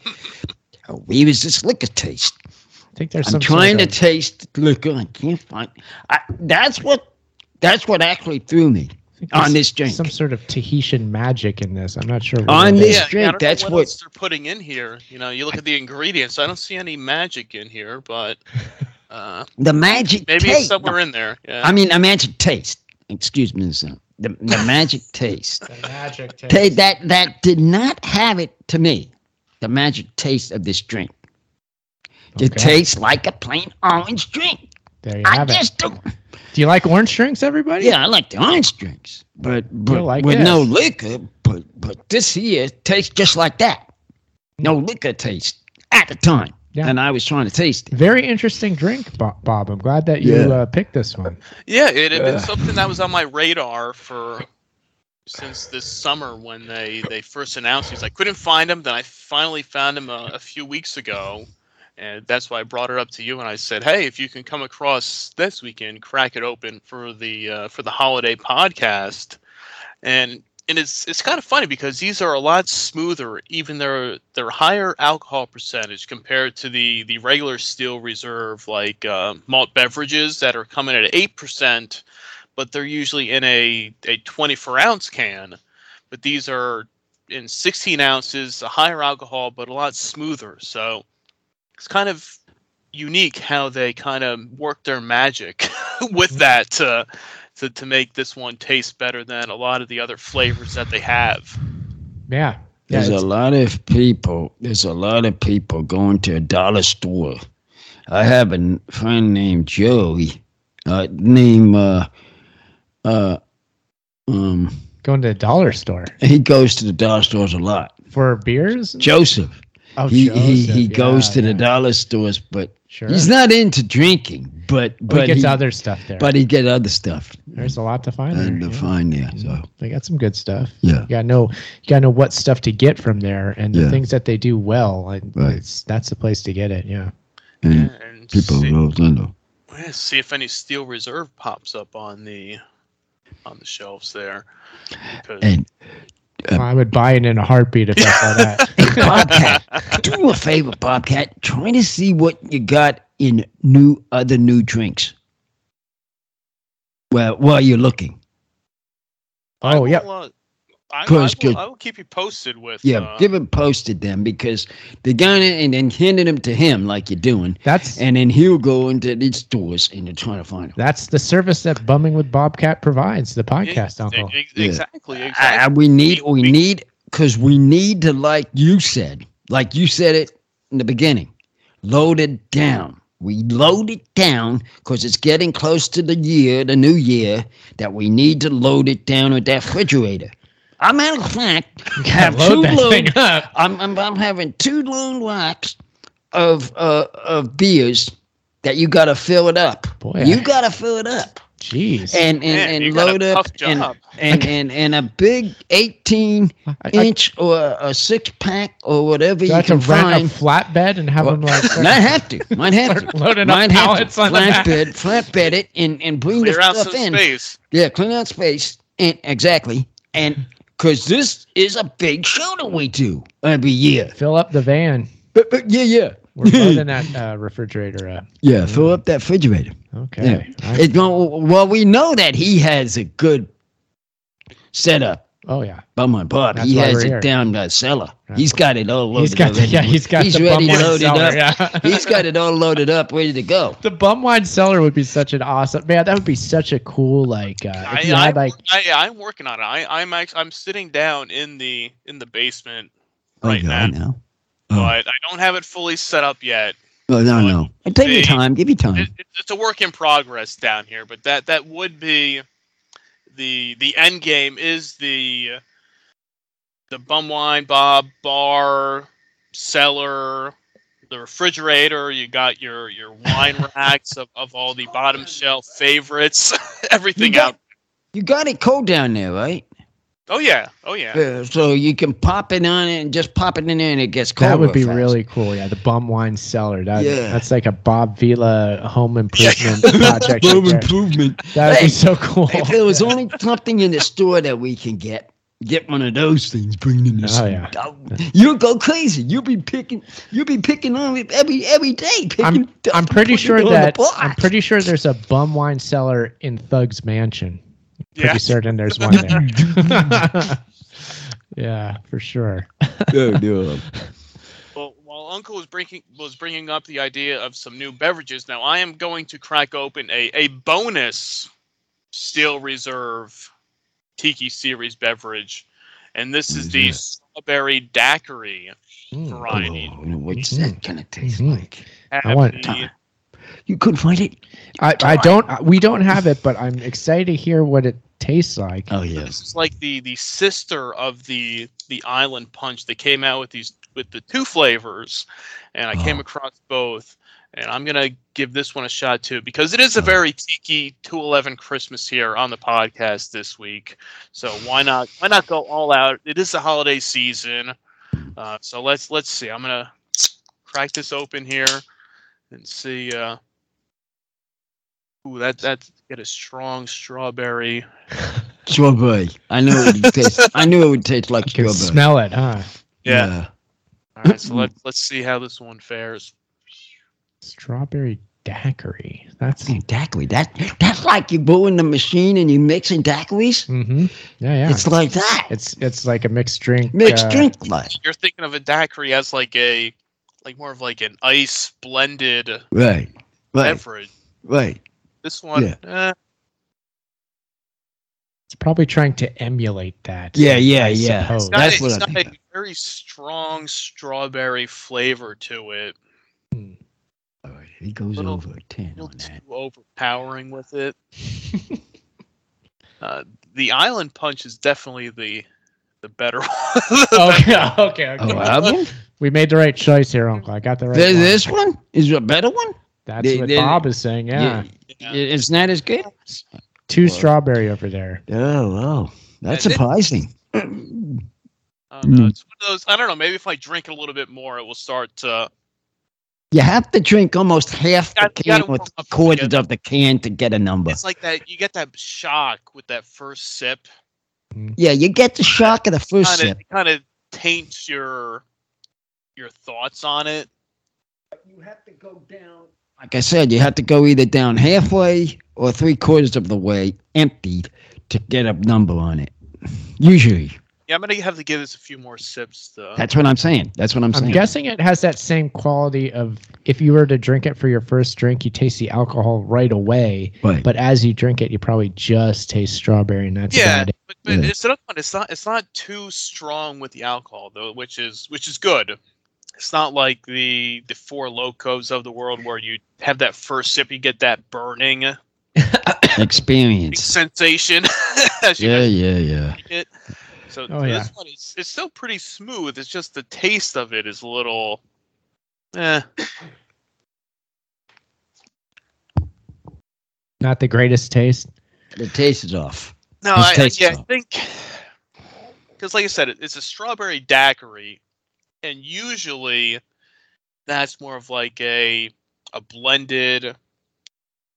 Oh, Where is this liquor taste? I think there's I'm some trying sort to of- taste liquor. I can't find. I, that's what. That's what actually threw me. On this drink. Some sort of Tahitian magic in this. I'm not sure. what On it this yeah, drink, I don't know that's what, what- they're putting in here. You know, you look at the ingredients. I don't see any magic in here, but [laughs] uh, The magic maybe taste. it's somewhere in there. Yeah. I mean, a magic taste. Excuse me, sir. The, the [laughs] magic taste. The magic taste. Ta- that that did not have it to me. The magic taste of this drink. It Okay. tastes like a plain orange drink. There you I have it. don't. Do you like orange drinks, everybody? Yeah, I like the orange drinks, but but like with no liquor. But but this here tastes just like that. No liquor taste at the time, Yeah. and I was trying to taste it. Very interesting drink, Bob. I'm glad that you Yeah. uh, picked this one. Yeah, it had been Yeah. something that was on my radar for since this summer when they they first announced these. I couldn't find them. Then I finally found them a, a few weeks ago, and that's why I brought it up to you. And I said, "Hey, if you can come across this weekend, crack it open for the uh, for the holiday podcast." And and it's it's kind of funny because these are a lot smoother, even their their higher alcohol percentage compared to the the regular Steel Reserve like uh, malt beverages that are coming at eight percent, but they're usually in a a twenty four ounce can. But these are in sixteen ounces, a higher alcohol, but a lot smoother. So it's kind of unique how they kind of work their magic [laughs] with that to, to to make this one taste better than a lot of the other flavors that they have. Yeah. Yeah. There's a lot of people. There's a lot of people going to a dollar store. I have a friend named Joey. Uh, name uh, uh, um. going to the dollar store He goes to the dollar stores a lot. for beers. Joseph. Oh, he he, Joseph, he goes yeah, to the dollar stores, but Sure. he's not into drinking. But But but he gets he, other stuff there. but he get other stuff There's a lot to find there. and to yeah. find yeah. So They got some good stuff. yeah, You gotta know you gotta know what stuff to get from there and the Yeah. things that they do well. And Right. it's that's the place to get it. Yeah. and Yeah, and people see, roll into. yeah, see if any Steel Reserve pops up on the on the shelves there. Because And Uh, I would buy it in a heartbeat if I saw that. [laughs] Hey, Bobcat, do me a favor, Bobcat. Trying to see what you got in new other new drinks. Well, while you're looking, I Oh, yeah. uh, I, I, Cause- will, I will keep you posted with. yeah, uh, give it posted them because they're going and then handing them to him like you're doing, That's and then he'll go into these stores and they're trying to find them. that's the service that Bumming with Bobcat provides, the podcast, yeah, Uncle. ex- Yeah. Exactly. I, Exactly. I- we need, we We- need, because we need to, like you said, like you said it in the beginning, load it down. We load it down because it's getting close to the year, the new year, that we need to load it down with that refrigerator. I matter of fact, [laughs] have two load, [laughs] I'm, I'm I'm having two load racks of uh of beers that you got to fill it up. Boy, you got to fill it up Jeez. and and, Man, and you got a load up and, and, and and a big 18 I- I- inch or a six pack or whatever Do you I have to can rent find. a flatbed and have Well, them like [laughs] might have to. Might have to. loading up Might have pallets to. on the. Flatbed, [laughs] flatbed it and, and bring Clear the out stuff some in. space. Yeah, clean out space. And exactly. And because this is a big show that we do every year. fill up the van. But, but yeah, yeah. We're loading [laughs] that uh, refrigerator up. Yeah, fill up that refrigerator. Okay. Yeah. I- It, well, well, we know that he has a good setup. oh yeah. Bummer Bob, That's he has we're it here. down the cellar. That's He's got it all loaded He's got the, already. yeah, he's got he's the ready bum wine loaded cellar, up. Yeah. he's got it all loaded up, ready to go. the bum wine cellar would be such an awesome man. That would be such a cool like. Uh, I, if you I, had, like I, I'm working on it. I, I'm actually, I'm sitting down in the in the basement right oh, now, I know. Oh. but I don't have it fully set up yet. Oh, no, no. Take your time. Give you time. It, it, it's a work in progress down here, but that that would be the the end game is the the bum wine bob bar cellar the refrigerator you got your your wine [laughs] racks of, of all the bottom shelf favorites [laughs] everything You got- out You got it cold down there, right? Oh yeah oh yeah Uh, so you can pop it on it and just pop it in there and it gets cold. that would be fast. really cool. Yeah, the bum wine cellar. That, Yeah. That's like a Bob Vila home improvement [laughs] project. Home right improvement. That would Hey, be so cool. If there was [laughs] only something in the store that we can get, get one of those things. Bring it in the Oh, store. yeah. Oh, You'll go crazy. You'll be picking. You'll be picking on it every every day. Picking I'm I'm pretty sure that. I'm pretty sure there's a bum wine cellar in Thugz Mansion. Pretty Yeah. certain there's one there. [laughs] yeah, for sure. Yeah, yeah. Well, while Uncle was bringing was bringing up the idea of some new beverages, now I am going to crack open a a bonus Steel Reserve Tiki Series beverage, and this is the Yeah. strawberry daiquiri Mm. variety. Oh, what's that gonna taste Mhm. like? I want- the- You couldn't find it? I, I don't. We don't have it, but I'm excited to hear what it tastes like. Oh This yes. is like the the sister of the the Island Punch. They came out with these with the two flavors, and I came Oh. across both. And I'm gonna give this one a shot too because it is a Oh. very tiki 211 Christmas here on the podcast this week. So why not why not go all out? It is the holiday season, uh, so let's let's see. I'm gonna crack this open here and see. Uh, ooh, that that get a strong strawberry. [laughs] Strawberry. I knew it would taste. I knew it would taste like You can strawberry. smell it, huh? Yeah. All right, so let's let's see how this one fares. Strawberry daiquiri. That's. Mm, Daiquiri. That that's like you go in the machine and you mixing daiquiris. hmm Yeah, yeah. It's like that. It's it's like a mixed drink. Mixed uh, drink like. You're thinking of a daiquiri as like a like more of like an ice blended Right. Right. beverage. Right. This one, Yeah. eh, It's probably trying to emulate that. Yeah, yeah, I yeah. suppose. it's got, That's a, what it's I got think a very strong strawberry flavor to it. All right. He goes Little- over ten A on that. too overpowering with it. [laughs] uh, the Island Punch is definitely the the better [laughs] one. okay, [laughs] okay, okay. Oh. We made the right choice here, Uncle. I got the right. Th- one. This one is a better one. That's they- what they- Bob is saying. Yeah, Yeah. It- It's not as good. two Well- strawberry over there. Oh, wow. That's And it- surprising. I don't Mm. know. It's one of those. I don't know. Maybe if I drink a little bit more, it will start to. You have to drink almost half the Gotta- you can with warm up quarters of the can to get a number. It's like that. You get that shock with that first sip. Yeah, you get the shock of the first Kind sip. of, kind of taints your your thoughts on it. You have to go down. Like I said, you have to go either down halfway or three quarters of the way empty to get a number on it. Usually. Yeah, I'm gonna have to give this a few more sips. Though. That's what I'm saying. That's what I'm, I'm saying. guessing it has that same quality of if you were to drink it for your first drink, you taste the alcohol right away. Right. But as you drink it, you probably just taste strawberry, and that's yeah, but, but Yeah. it's not. It's not. It's not too strong with the alcohol though, which is which is good. It's not like the the Four Lokos of the world where you have that first sip, you get that burning [coughs] Experience. [coughs] sensation. [laughs] as Yeah, yeah, yeah. it. So Oh, this yeah. one is it's still pretty smooth. It's just the taste of it is a little. Eh. Not the greatest taste. The taste is off. No, His I, I- taste yeah, I think because, like I said, it, it's a strawberry daiquiri, and usually that's more of like a a blended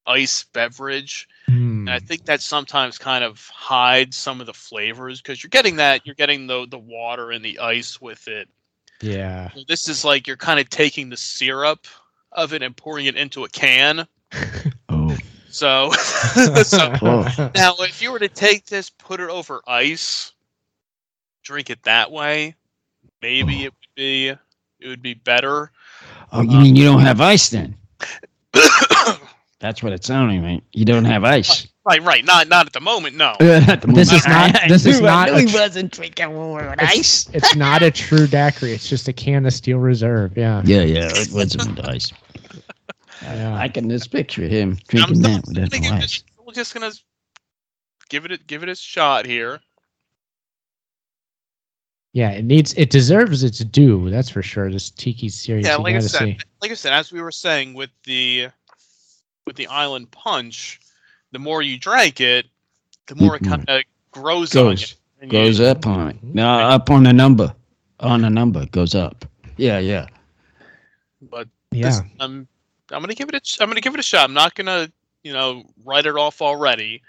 ice beverage. Hmm. And I think that sometimes kind of hides some of the flavors because you're getting that you're getting the the water and the ice with it. Yeah. So This is like you're kind of taking the syrup of it and pouring it into a can. [laughs] Oh. So, [laughs] so [laughs] Oh. Now, if you were to take this, put it over ice, drink it that way, maybe it would be it would be better. Oh, you uh, mean you don't have ice then? [coughs] That's what it's sounding like. You don't have ice. right, right. Not not at the moment. No. [laughs] At the This is not- this is knew- I not knew he tr- wasn't drinking water with It's, ice. [laughs] it's not a true daiquiri. It's just a can of Steel Reserve. Yeah. Yeah, yeah, it wasn't with ice. Yeah. I can just picture him I'm drinking still, that still without gonna no give ice. this, we're just gonna give it a, give it a shot here. Yeah, it needs it deserves its due, that's for sure. This Tiki series. Yeah, like I said, see. like I said, as we were saying with the with the Island Punch, the more you drank it, the more it Mhm. kind of grows, on you. Goes, you- goes up on it. No, up on the number. On the number, it goes up. Yeah, yeah. But Yeah. this, I'm I'm gonna give it a ch- I'm gonna give it a shot. I'm not gonna you know write it off already.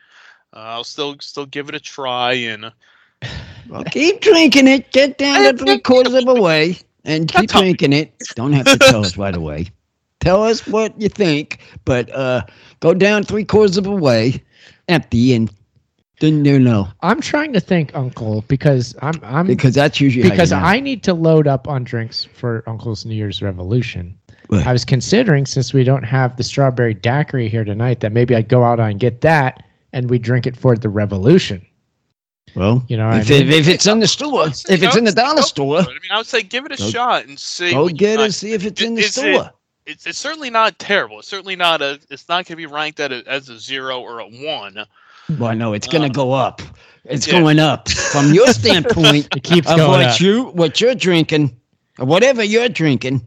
Uh, I'll still still give it a try and [laughs] Well, keep drinking it. Get down to three quarters of a way and keep drinking it. Don't have to tell us right away. Tell us what you think, but uh, go down three quarters of a way, empty, and Didn't you know? I'm trying to think, Uncle, because I'm I'm Because that's usually because. I need to load up on drinks for Uncle's New Year's Revolution. Right. I was considering since we don't have the strawberry daiquiri here tonight that maybe I'd go out and get that and we drink it for the revolution. Well, You know what I if, mean? if, if it's in the store, if it's in the dollar store, I mean, I would say give it a Go- shot and see. go get it and see if it's in the Is it- store. It's, it's certainly not terrible. It's certainly not a. It's not going to be ranked at a, as a zero or a one. Well, no, it's going to Uh, go up. It's yeah. going up from your standpoint [laughs] It keeps of going what up. you what you're drinking, or whatever you're drinking.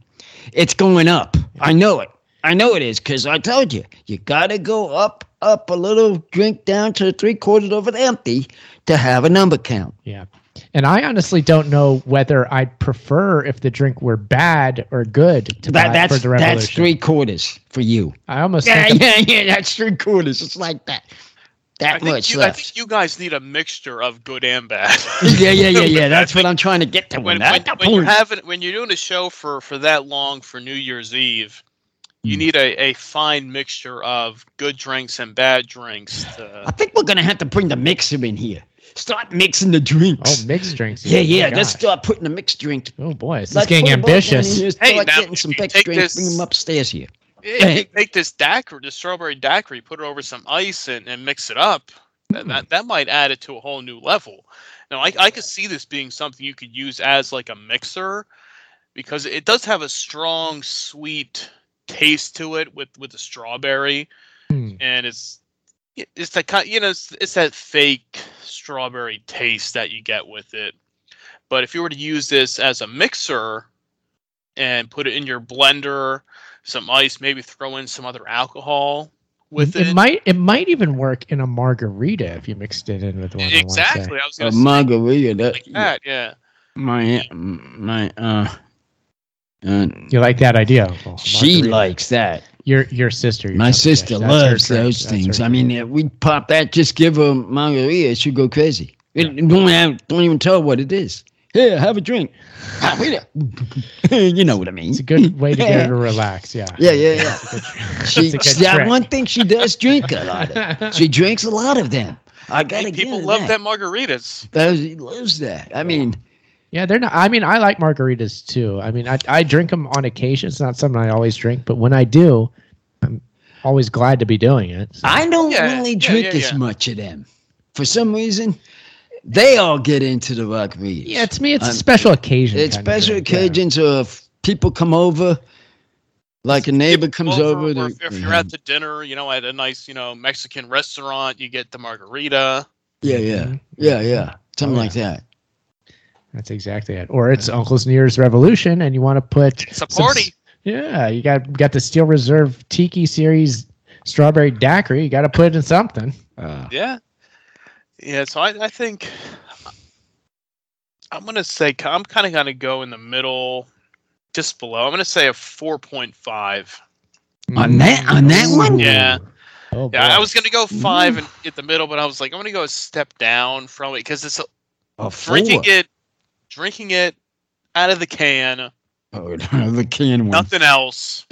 It's going up. I know it. I know it is because I told you you got to go up, up a little, drink down to three quarters of it empty to have a number count. Yeah. And I honestly don't know whether I'd prefer if the drink were bad or good to That, buy that's for the revolution. that's three quarters for you. I almost Yeah, think yeah, yeah. That's three quarters. It's like that. I That think, much you, I think you guys need a mixture of good and bad. [laughs] yeah, yeah, yeah, yeah. [laughs] That's what I'm trying to get to. when, That's when, when you're having when you're doing a show for for that long for New Year's Eve, you Hmm. need a, a fine mixture of good drinks and bad drinks. I think we're gonna have to bring the mixer in here. Start mixing the drinks. oh mixed drinks. yeah, yeah. my Let's start putting the mixed drink. Oh boy, this is Let's getting put 'em both in ambitious. here, Hey, Start now, getting some mixed drinks. this- Bring them upstairs here. Yeah, you take this daiquiri, the strawberry daiquiri, put it over some ice and, and mix it up. That, that that might add it to a whole new level. Now, I I could see this being something you could use as like a mixer, because it does have a strong sweet taste to it with with the strawberry, Hmm. and it's it's that kind you know it's, it's that fake strawberry taste that you get with it. But if you were to use this as a mixer and put it in your blender, some ice, maybe throw in some other alcohol with it. it might it might even work in a margarita if you mixed it in with one. I wanna exactly. I was going to say margarita. That, like that. Yeah. my my uh, uh You like that idea? Uncle? she Margarita. likes that. Your your sister. you're My sister yes, loves those that's things. I mean, if we pop that, just give her margarita, she'll go crazy. It, don't, have, don't even tell her what it is. Here, have a drink. [laughs] You know what I mean. it's a good way to get her to [laughs] relax. Yeah. Yeah, yeah, yeah. It's [laughs] She, It's that trick. one thing she does drink a lot of. She drinks a lot of them. I gotta Hey, people her love that. that margaritas. That- She loves that. I mean, Yeah, they're not. I mean, I like margaritas too. I mean, I I drink them on occasion. It's not something I always drink, but when I do, I'm always glad to be doing it. So- I don't Yeah, really yeah, drink yeah, as much of them. For some reason, they all get into the margaritas. yeah, to me, it's a I'm- special occasion. It's special drink, yeah. occasions or if people come over, like a neighbor comes over. or they- if, if you're at the dinner, you know, at a nice, you know, Mexican restaurant, you get the margarita. yeah, yeah, Mhm. yeah, yeah, something Oh, like that. That's exactly it. Or it's Uncle's New Year's Revolution, and you want to put It's a some- party. yeah, you got got the Steel Reserve Tiki Series Strawberry Daiquiri. You got to put it in something. Uh, Yeah. Yeah, so I, I think I'm gonna say I'm kind of gonna go in the middle, just below. I'm gonna say a 4.5. On that- on that one? Yeah. Oh, Yeah, I was gonna go five and at the middle, but I was like, I'm gonna go a step down from it because it's a, a drinking four. it, drinking it out of the can, Oh, [laughs] the can one. nothing else.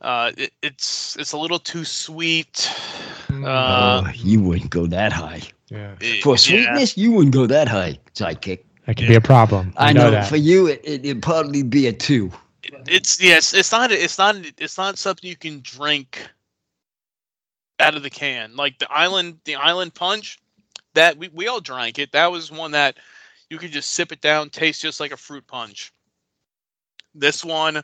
Uh, it, it's it's a little too sweet. Uh, oh, you wouldn't go that high. yeah. it- For yeah. sweetness, you wouldn't go that high, sidekick. That could be a problem. I We know, that. for you, it, it, it'd probably be a two. It's yes. It's not. It's not. It's not something you can drink out of the can. Like the island, the island punch. That we, we all drank it. That was one that you could just sip it down, taste just like a fruit punch. This one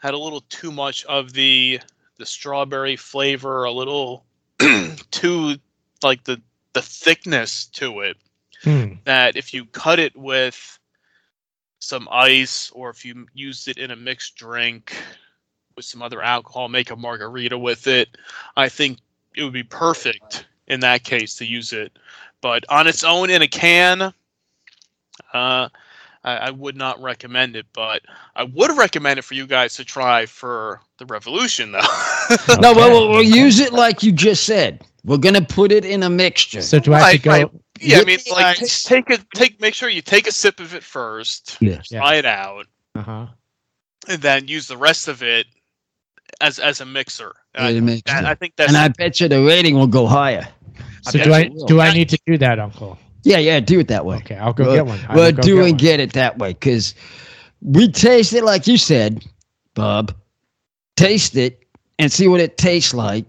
had a little too much of the the strawberry flavor, a little [clears throat] too like the the thickness to it Hmm. that if you cut it with some ice or if you used it in a mixed drink with some other alcohol, make a margarita with it, I think it would be perfect in that case to use it. But on its own in a can, uh, I, I would not recommend it. But I would recommend it for you guys to try for the revolution, though. [laughs] No, well, we'll, we'll use it like you just said. We're gonna put it in a mixture. So do I have to Right, go? right. yeah, I mean, like ice. take a take. Make sure you take a sip of it first. Yes. Yeah. Try it out. Uh-huh. and then use the rest of it as as a mixer. And As a I, mixture. and I think that's And I bet you the rating will go higher. So bet do I do I need to do that, Uncle? Yeah, yeah, do it that way. Okay, I'll go well, get one. I well, do get and one. get it that way because we taste it like you said, Bob. Taste it and see what it tastes like.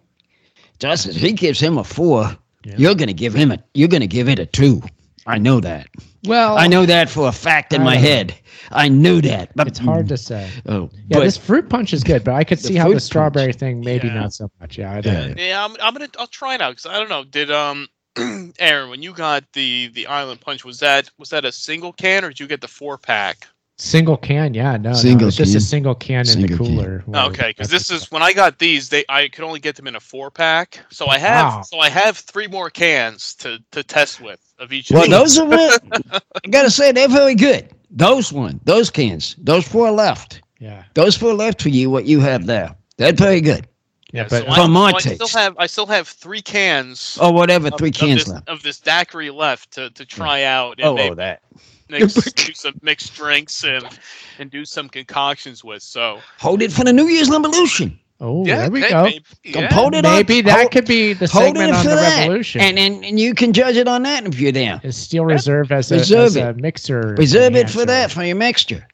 Justin, if he gives him a four, Yeah. you're gonna give him a you're gonna give it a two. I know that. Well, I know that for a fact in my know. head. I knew that. But it's hard to say. Oh, Yeah, but this fruit punch is good, but I could The see how the strawberry punch. thing maybe Yeah. not so much. Yeah, I don't Yeah. Yeah, I'm, I'm gonna I'll try it out because I don't know. Did um [clears throat] Aaron when you got the the Island Punch was that was that a single can or did you get the four pack? Single can, yeah, no, Single no, it's just a can. single can in the Single can. cooler. Okay, because this is when I got these. They I could only get them in a four pack, so I have Wow. so I have three more cans to to test with of each. well, of those are. re- [laughs] I gotta say they're very good. Those one, those cans, those four left. yeah, Those four left for you. What you have there, they're very good. Yeah, so but I, For my so I still taste. have I still have three cans. Oh, whatever, of- three of cans this, left. of this daiquiri left to, to try out and Oh, maybe oh, that. mix, [laughs] do some mixed drinks and and do some concoctions with. So Hold it for the New Year's Revolution. oh, yeah, there we hey, go. Maybe, yeah. hold it up. Maybe that hold- could be the hold segment it on the that. revolution. And, and and you can judge it on that if you're there. is steel reserve as a, Reserve as a mixer. Reserve it for that for your mixture.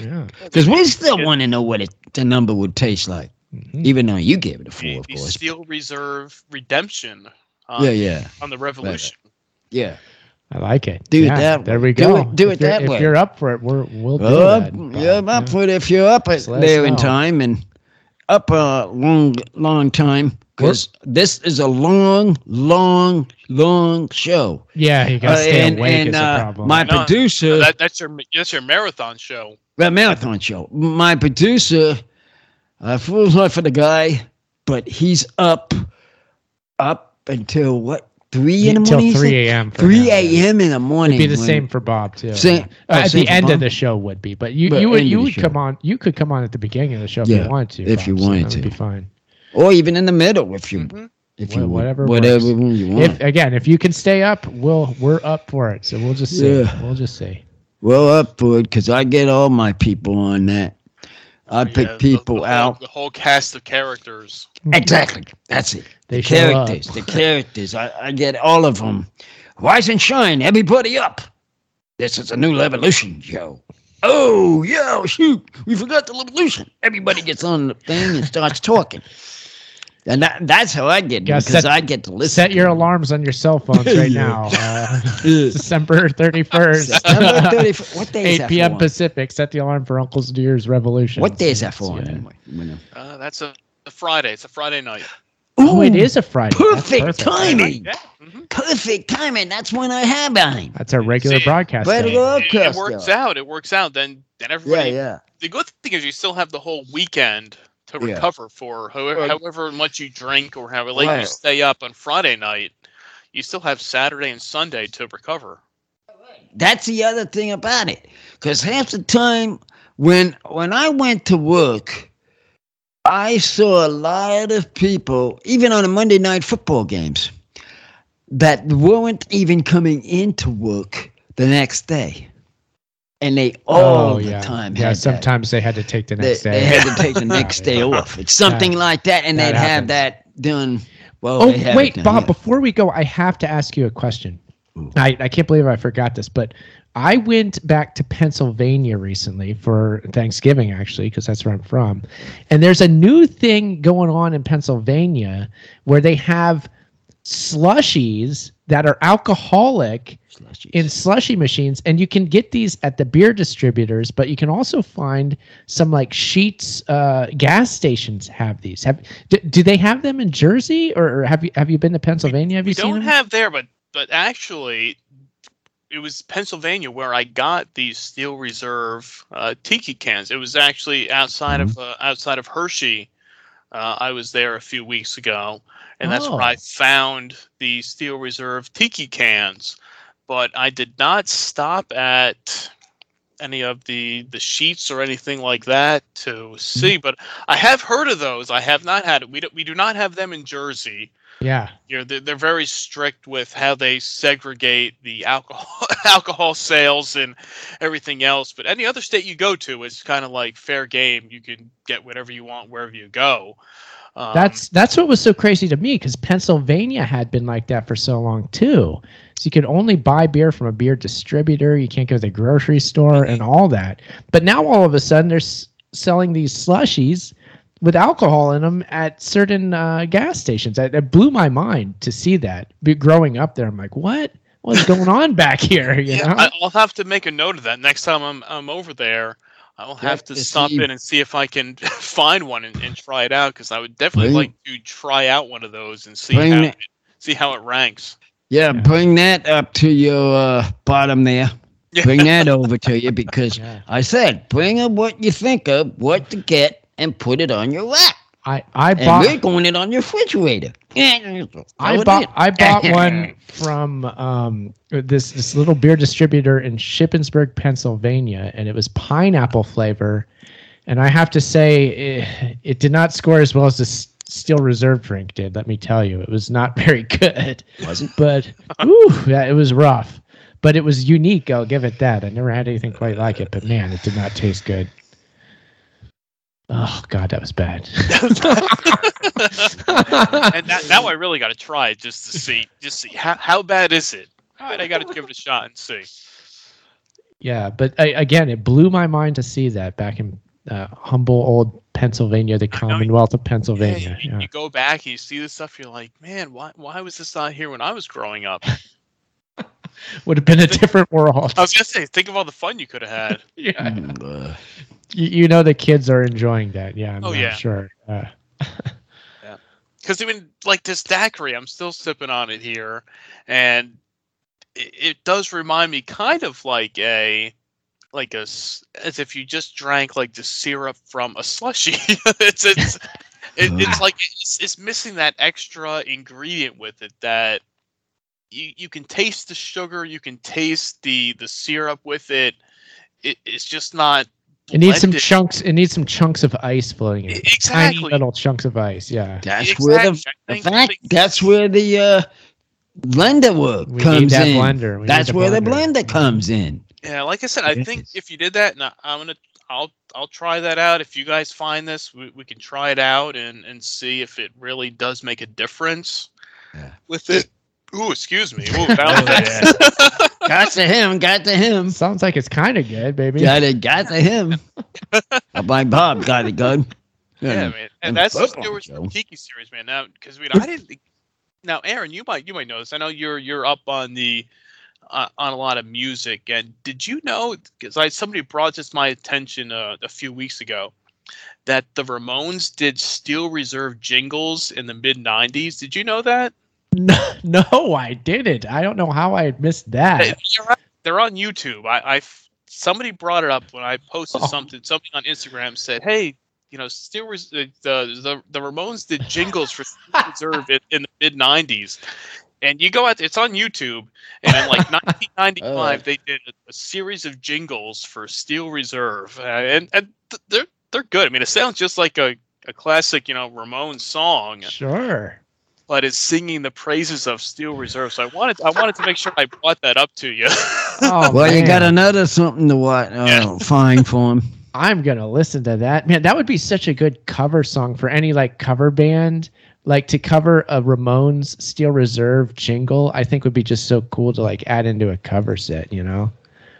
Yeah. Because we still Yeah. want to know what it, the number would taste like, Mhm. even though you gave it a four, the, of the course. Steel Reserve Redemption. On, Yeah, yeah, On the Revolution. yeah. I like it. Do it Yeah, that There way. we Do go. it- do it that if way. If you're up for it, we're, we'll do Up, that. Yeah, I'm up for it if you're up Just at let us there in know. time and up a long, long time. Because this is a long, long, long show. Yeah, you gotta Uh, stay and awake and is the uh, problem. my No, producer, That, that's your that's your marathon show. the marathon show. My producer, I feel sorry for the guy, but he's up, up until what three in the morning? you 3 a.m. Three a.m. in the morning. It'd be the when- same for Bob too. Same- Uh, at same the end Bob? of the show would be, but you But you would you would come on. You could come on at the beginning of the show if Yeah, you wanted to. if you Bob, so wanted that would to. be fine. or even in the middle if you Mhm. if you whatever whatever works. you want. If again, if you can stay up, we'll we're up for it. So we'll just see. Yeah. We'll just see. well, up for it because I get all my people on that. I pick Yeah, the- people the whole- out. The whole cast of characters. Exactly. That's it. They the characters. The characters. I, I get all of them. Rise and shine, everybody up. This is a new revolution show. Oh, yo, shoot. We forgot the revolution. Everybody gets on the thing and starts talking. And that, that's how I get Yeah, because set- I get to listen. Set your alarms on your cell phones right [laughs] Yeah. now. Uh, December [laughs] thirty first. September 30th. [laughs] What day is 8 that p.m. for? Pacific. Set the alarm for Uncle's Deer's Revolution. What day is that for? Yeah. Anyway? Uh, that's a, a Friday. It's a Friday night. Oh, it Ooh, is a Friday. That's Perfect timing. Yeah. hmm Perfect timing. That's when I have mine. That's our regular See, broadcast. Better day. It, it works out. It works out. Then then everybody. Yeah, yeah. The good thing is you still have the whole weekend to Yeah. recover for however, Right. however much you drink or however late you stay up on Friday night. You still have Saturday and Sunday to recover. That's the other thing about it. Because half the time when when I went to work, I saw a lot of people, even on the Monday night football games, that weren't even coming into work the next day. And they oh, all oh, the yeah. time Yeah, had that. sometimes they had to take the they, next day. they had to take the next day [laughs] off. It's something like that, and that they'd have that done. Well, Oh they wait, done, Bob! yeah. Before we go, I have to ask you a question. Ooh. I, I can't believe I forgot this, but I went back to Pennsylvania recently for Thanksgiving, actually, because that's where I'm from. And there's a new thing going on in Pennsylvania where they have slushies that are alcoholic Slushies. in slushy machines and you can get these at the beer distributors but you can also find some like Sheetz uh gas stations have these have do, do they have them in jersey or, or have you have you been to pennsylvania have we you seen don't them have there, but but actually, it was Pennsylvania where I got these Steel Reserve uh, tiki cans. It was actually outside of uh, outside of Hershey. Uh, I was there a few weeks ago, and that's where Oh. I found the Steel Reserve tiki cans. But I did not stop at any of the the Sheetz or anything like that to see. Mm-hmm. But I have heard of those. I have not had it. We do, we do not have them in Jersey yeah you know they're, they're very strict with how they segregate the alcohol [laughs] alcohol sales and everything else but any other state you go to it's kind of like fair game you can get whatever you want wherever you go Um, That's that's what was so crazy to me because Pennsylvania had been like that for so long too. So you could only buy beer from a beer distributor. You can't go to the grocery store and all that. But now all of a sudden they're s- selling these slushies with alcohol in them at certain uh, gas stations. That, that blew my mind to see that. Growing up there, I'm like, what? What's [laughs] going on back here? [laughs] You yeah, know? I'll have to make a note of that next time I'm I'm over there. I'll have to to stop see- in and see if I can [laughs] find one and, and try it out because I would definitely Bring- like to try out one of those and see Bring how it- it, see how it ranks. Yeah, Yeah. bring that up to your uh, bottom there. Yeah. Bring [laughs] that over to you because Yeah. I said bring up what you think of, what to get, and put it on your lap. I I And bought we're going it on your refrigerator. I bought. I bought [laughs] one from um, this this little beer distributor in Shippensburg, Pennsylvania, and it was pineapple flavor. And I have to say, it, it did not score as well as the Steel Reserve drink did. Let me tell you, it was not [laughs] very good. Wasn't? But ooh, yeah, it was rough. But it was unique. I'll give it that. I never had anything quite like it. But man, it did not taste good. Oh God, that was bad. [laughs] and that, now I really got to try it just to see just see how how bad is it. All right, I got to give it a shot and see. Yeah, but I, again, it blew my mind to see that back in uh, humble old Pennsylvania, the Commonwealth of Yeah, Pennsylvania. you, Yeah. you go back and you see this stuff, you're like, man, why why was this not here when I was growing up? [laughs] Would have been a different world. I was gonna say, think of all the fun you could have had. [laughs] yeah. Mm, uh, you, you know the kids are enjoying that. Yeah, I'm, Oh, yeah. sure. Uh, because [laughs] even like this daiquiri, I'm still sipping on it here, and it, it does remind me kind of like a like a as if you just drank like the syrup from a slushy. [laughs] it's it's it, it's like it's, it's missing that extra ingredient with it that you you can taste the sugar, you can taste the the syrup with it. it it's just not. It needs some chunks. It needs some chunks of ice floating in. E- it. Tiny exactly. little chunks of ice. Yeah. that's where the, the fact. That's where the uh, blender work We need comes that in. blender. We That's the where the blender. blender comes in. Yeah, like I said, I think if you did that, and I- I'm gonna, I'll, I'll try that out. If you guys find this, we, we can try it out and and see if it really does make a difference Yeah. with it. Ooh, excuse me. Ooh, [laughs] that was- [laughs] got to him. Got to him. Sounds like it's kind of good, baby. Got it. Got to him. [laughs] My Bob got it good. yeah, man, and and that's the football, Steelers Joe. Tiki series, man. Now, because we, I didn't. Now, Aaron, you might, you might know this. I know you're, you're up on the, uh, on a lot of music. And did you know? Because I somebody brought this to my attention uh, a few weeks ago. That the Ramones did Steel Reserve jingles in the mid '90s. Did you know that? [laughs] No, no, I didn't. I don't know how I missed that. Hey, They're on- YouTube. I, I somebody brought it up when I posted Oh. something. Somebody on Instagram said, "Hey, you know, Steel Res- the, the the Ramones did jingles for Steel [laughs] Reserve in, in the mid '90s." And you go out, it's on YouTube, and in like [laughs] 1995, Alright. they did a, a series of jingles for Steel Reserve, uh, and and th- they're they're good. I mean, it sounds just like a, a classic, you know, Ramones song, Sure. But it's singing the praises of Steel Reserve. So I wanted I wanted to make sure I brought that up to you. [laughs] Oh, Well, you got another something to what? Uh, Yeah. [laughs] Find for him. I'm gonna listen to that. Man, that would be such a good cover song for any like cover band. Like to cover a Ramones Steel Reserve jingle, I think would be just so cool to like add into a cover set. You know,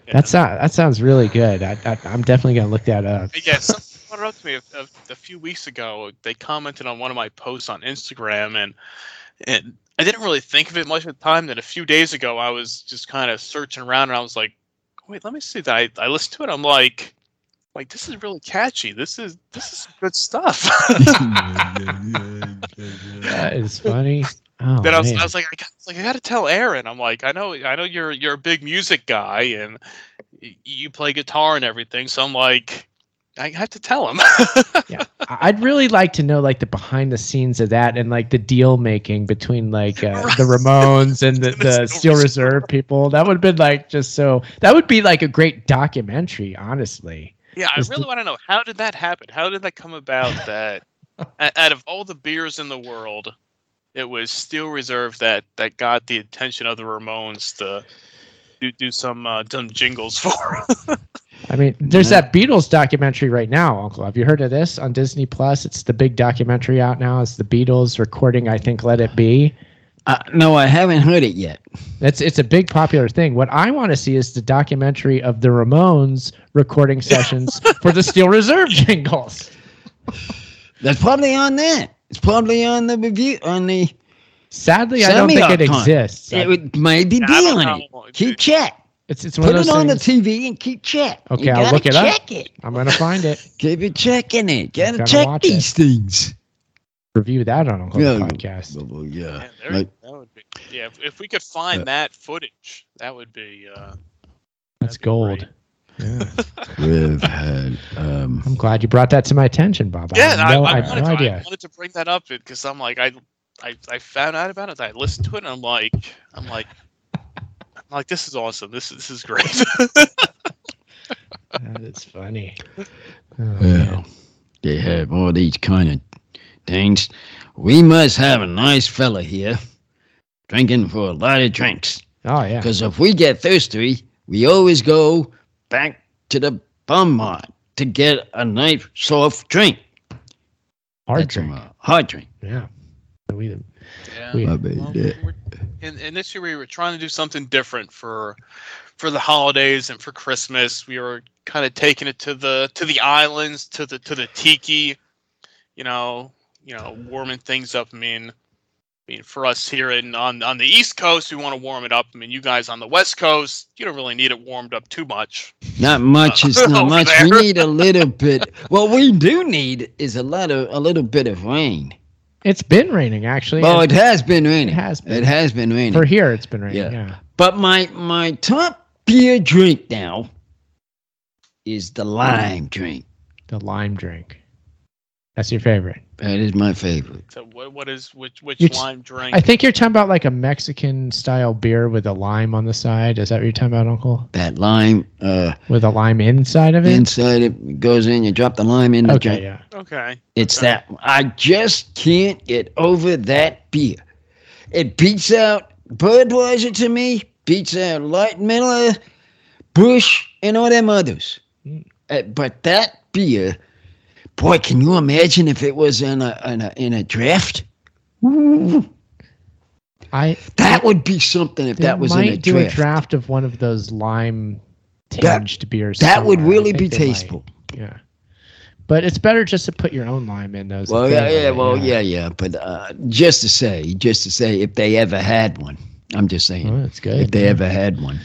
Yeah. that sounds that sounds really good. I, I, I'm definitely gonna look that up. yeah, someone brought it up to me a, a, a few weeks ago. They commented on one of my posts on Instagram, and and I didn't really think of it much at the time. That a few days ago, I was just kind of searching around, and I was like, "Wait, let me see that." I, I listened to it. I'm like, "Like this is really catchy. This is this is good stuff." [laughs] That is funny. Oh, then I was, man. I was like, I got, like, I got to tell Aaron. I'm like, I know, I know you're you're a big music guy and you play guitar and everything. So I'm like, I have to tell him. [laughs] yeah, I'd really like to know like the behind the scenes of that and like the deal making between like uh, Right. the Ramones and the, [laughs] the Steel Reserve. Reserve people. That would have been like just so. That would be like a great documentary, honestly. Yeah, I really the- want to know how did that happen? How did that come about? That [laughs] out of all the beers in the world, it was Steel Reserve that that got the attention of the Ramones to do do some uh, some jingles for. I mean, there's that Beatles documentary right now, Uncle. Have you heard of this on Disney Plus? It's the big documentary out now. It's the Beatles recording, I think, "Let It Be." Uh, no, I haven't heard it yet. It's it's a big popular thing. What I want to see is the documentary of the Ramones recording [laughs] sessions for the Steel Reserve jingles. That's probably on that. It's probably on the review on the. Sadly, I don't think it Semi-Ocon. exists. It would maybe be don't on know. it. Keep check. It's it's one Put of it those on the. TV and keep check. Okay, You I'll gotta look it up. check it. I'm gonna find it. [laughs] Keep it checking it. Gotta Gotta check watch these things. Review that on a Yeah. Podcast. Well, yeah. Man, there- Like, that would be, yeah, if, if we could find Yeah. that footage, that would be. Uh, That's be gold. great. [laughs] Yeah. we've had. Um, I'm glad you brought that to my attention, Bob. I Yeah, I, no, I, I had wanted no to, I idea. wanted to bring that up because I'm like I, I, I found out about it. I listened to it, and I'm like, I'm like, I'm like, this is awesome. This is this is great. [laughs] That is funny. Oh, well, man. they have all these kind of things. We must have a nice fella here drinking for a lot of drinks. oh yeah. Because if we get thirsty, we always go back to the bum mart to get a nice soft drink. Hard That's drink. a hard drink. Yeah. We, yeah. we, My bad, Well, yeah. and, and this year we were trying to do something different for for the holidays and for Christmas. We were kind of taking it to the to the islands, to the to the tiki, you know, you know, warming things up. I mean, I mean, for us here in on on the East Coast, we want to warm it up. I mean, you guys on the West Coast, you don't really need it warmed up too much. Not much is not [laughs] Over much. We need a little bit. What we do need is a lot of a little bit of rain. It's been raining actually. Well, it has been raining. It has been. It has been raining. for here, it's been raining. Yeah. Yeah. But my my top beer drink now is the lime drink. The lime drink. That's your favorite. That is my favorite. So, what what is which which You t- lime drink? I think you're talking about like a Mexican style beer with a lime on the side. Is that what you're talking about, Uncle? That lime uh, With a lime inside of it? inside it goes in. You drop the lime in the okay, drink. yeah. okay. It's Okay. that I just can't get over that beer. It beats out Budweiser to me, beats out Light Miller, Busch, and all them others. Mm. Uh, but that beer, boy, can you imagine if it was in a in a, in a draft? Ooh, I that would be something if that was in a do draft. a draft of one of those lime That- tinged beers. that would somewhere. I really be they might. tasteful. Yeah. But it's better just to put your own lime in those. Well, yeah, yeah, well, yeah, yeah. But uh, just to say, just to say, if they ever had one, I'm just saying, Oh, that's good. if they yeah. ever had one,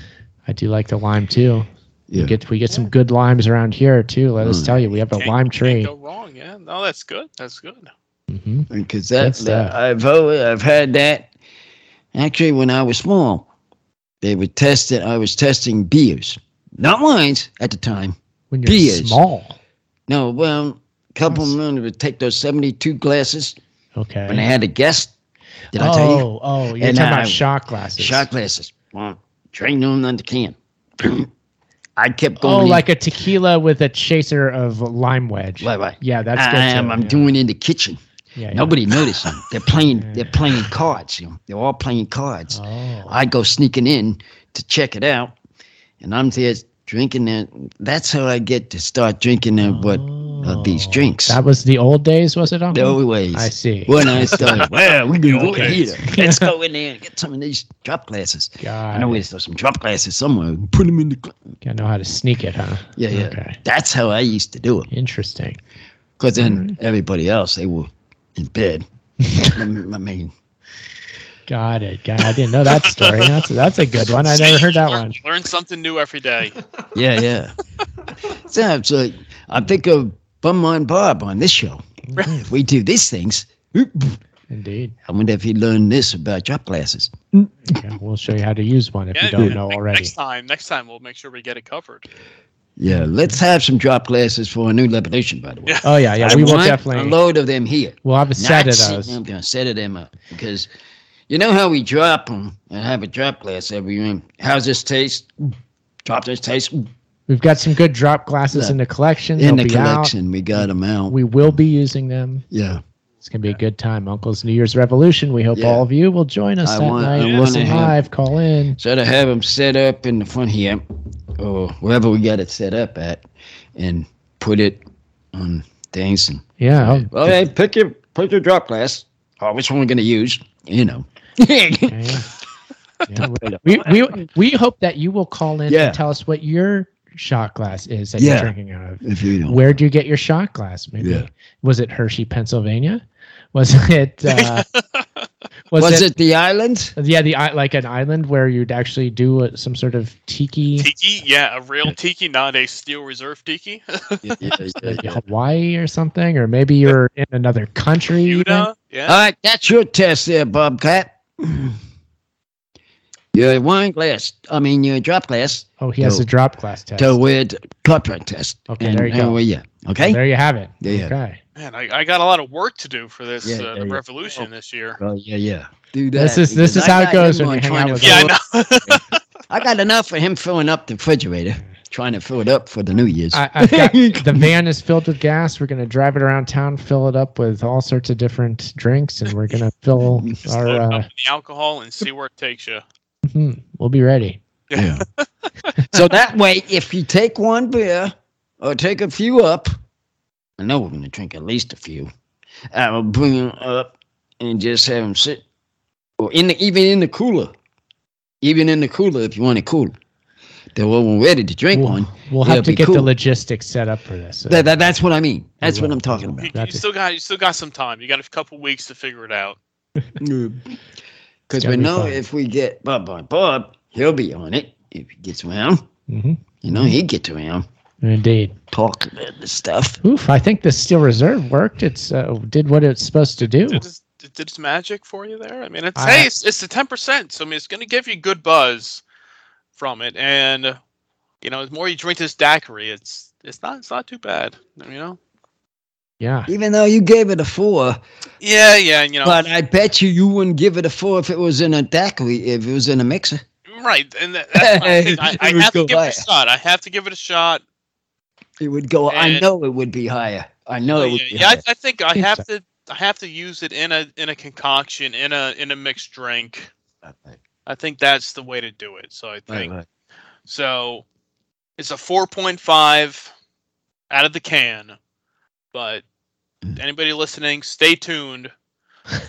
I do like the lime too. Yeah. We get we get some good limes around here too. Let us Mm. tell you, we have a Can't- lime can't tree. go wrong. Yeah. No, that's good. That's good. hmm because Good that, that I've always, I've had that. Actually, when I was small, they would test it. I was testing beers, not wines at the time. When you're Beers. small, No, well, a couple Yes. of them would take those seventy-two glasses okay. when they had a guest. Did oh, I tell you? oh, you're And talking I- about shot glasses. Shot glasses. Well, drain them on the can. [clears throat] I kept Oh, going. in- like a tequila with a chaser of lime wedge. Right, right. Yeah, that's good. I am. too, I'm yeah. doing in the kitchen. Yeah, yeah. Nobody noticed them. They're playing. [laughs] They're playing cards. You know, they're all playing cards. Oh, I go sneaking in to check it out, and I'm there drinking it. That's how I get to start drinking uh, what uh, these Oh. drinks. That was the old days, was it? Uncle? Always. I see. When I started, [laughs] well, we can go old here. Let's go in there and get some of these drop glasses. God. I God, know there's some drop glasses somewhere. Put them in the. Gla- gotta know how to sneak it, huh? yeah, yeah. Okay. That's how I used to do it. Interesting. Because then everybody else, they were in bed. [laughs] I mean, Got it. God, I didn't know that story. That's that's a good one. I never heard that learn, one. Learn something new every day. yeah, yeah. so [laughs] it's like, I think of Bum Wine Bob on this show. If we do these things, Indeed. I wonder if he learned this about drop glasses. Yeah, we'll show you how to use one if Yeah, you don't yeah. know already. Next time, next time we'll make sure we get it covered. Yeah, let's have some drop glasses for a new revolution, by the way. Yeah. Oh yeah, yeah. I We will want a load of them here. We'll have a set Not of sitting those. up there, set of them up because you know how we drop them and have a drop glass every room. How's this taste? Drop this taste We've got some good drop glasses in the collection. in They'll the be out. collection. We got them out. We will be using them. yeah, It's gonna be a good time. Uncle's New Year's Revolution. We hope Yeah. all of you will join us I that want- night. I Listen have- live. Call in. so to have them set up in the front here, or wherever we got it set up at, and put it on things. And Yeah. I'll- well, hey, pick your pick your drop glass. Oh, which one we're gonna use? You know. [laughs] yeah, [laughs] yeah. Yeah, we, we we hope that you will call in Yeah. and tell us what your shot glass is that Yeah. you're drinking out of. if you don't. Where do you get your shot glass? Maybe Yeah. was it Hershey, Pennsylvania? Was [laughs] it uh, [laughs] was, Was, it, it, the island? yeah the like an island where you'd actually do a, some sort of tiki, Tiki, yeah, a real tiki, not a steel reserve tiki. [laughs] Yeah, yeah, yeah. Hawaii or something, or maybe you're in another country. even? Utah, yeah. All right, that's your test there, Bobcat. [clears throat] Your wine glass, I mean your drop glass, Oh, he has No. a drop glass test. to with cup test. Okay, And- there you and go. we- yeah. Okay. There you have it. Yeah, yeah. Okay. Man, I, I got a lot of work to do for this Yeah, uh, the yeah. revolution this year. Oh yeah, yeah. Do that. This is- this is I how it goes when you hang out with Yeah, I know. [laughs] I got enough for him filling up the refrigerator, trying to fill it up for the New Year's. I, I've got [laughs] the van is filled with gas. We're gonna drive it around town, fill it up with all sorts of different drinks, and we're gonna fill our. Uh, the alcohol and see where it takes you. Hmm, we'll be ready. Yeah. [laughs] so that way, if you take one beer or take a few up, I know we're going to drink at least a few. I will bring them up and just have them sit, or in the even in the cooler, even in the cooler if you want it cool. Then when we're ready to drink We'll, one, we'll have to be get the logistics set up for this. that, that, that's what I mean. That's what will. I'm talking about. you That's it. still got you still got some time. You got a couple weeks to figure it out. [laughs] Because we be know fun. if we get Bob Bob Bob, he'll be on it if he gets around. hmm You know, he gets around, Indeed. talk about the stuff. Oof! I think the Steel Reserve worked. It's uh, did what it's supposed to do. Did its, did its magic for you there? I mean, it's I- hey, it's, it's the ten percent. So I mean, it's going to give you good buzz from it, and you know, the more you drink this daiquiri, it's it's not it's not too bad. You know. Yeah. Even though you gave it a four, Yeah, yeah, you know, but I bet you you wouldn't give it a four if it was in a daiquiri, if it was in a mixer. right, and that, that's my thing. I, [laughs] I have to go give it a shot. I have to give it a shot. It would go. I know it would be higher. I know it oh, would be yeah, higher. I, I think I have to. I have to use it in a in a concoction in a in a mixed drink. I think that's the way to do it. So I think so. It's a four point five out of the can, but. Mm. anybody listening, stay tuned.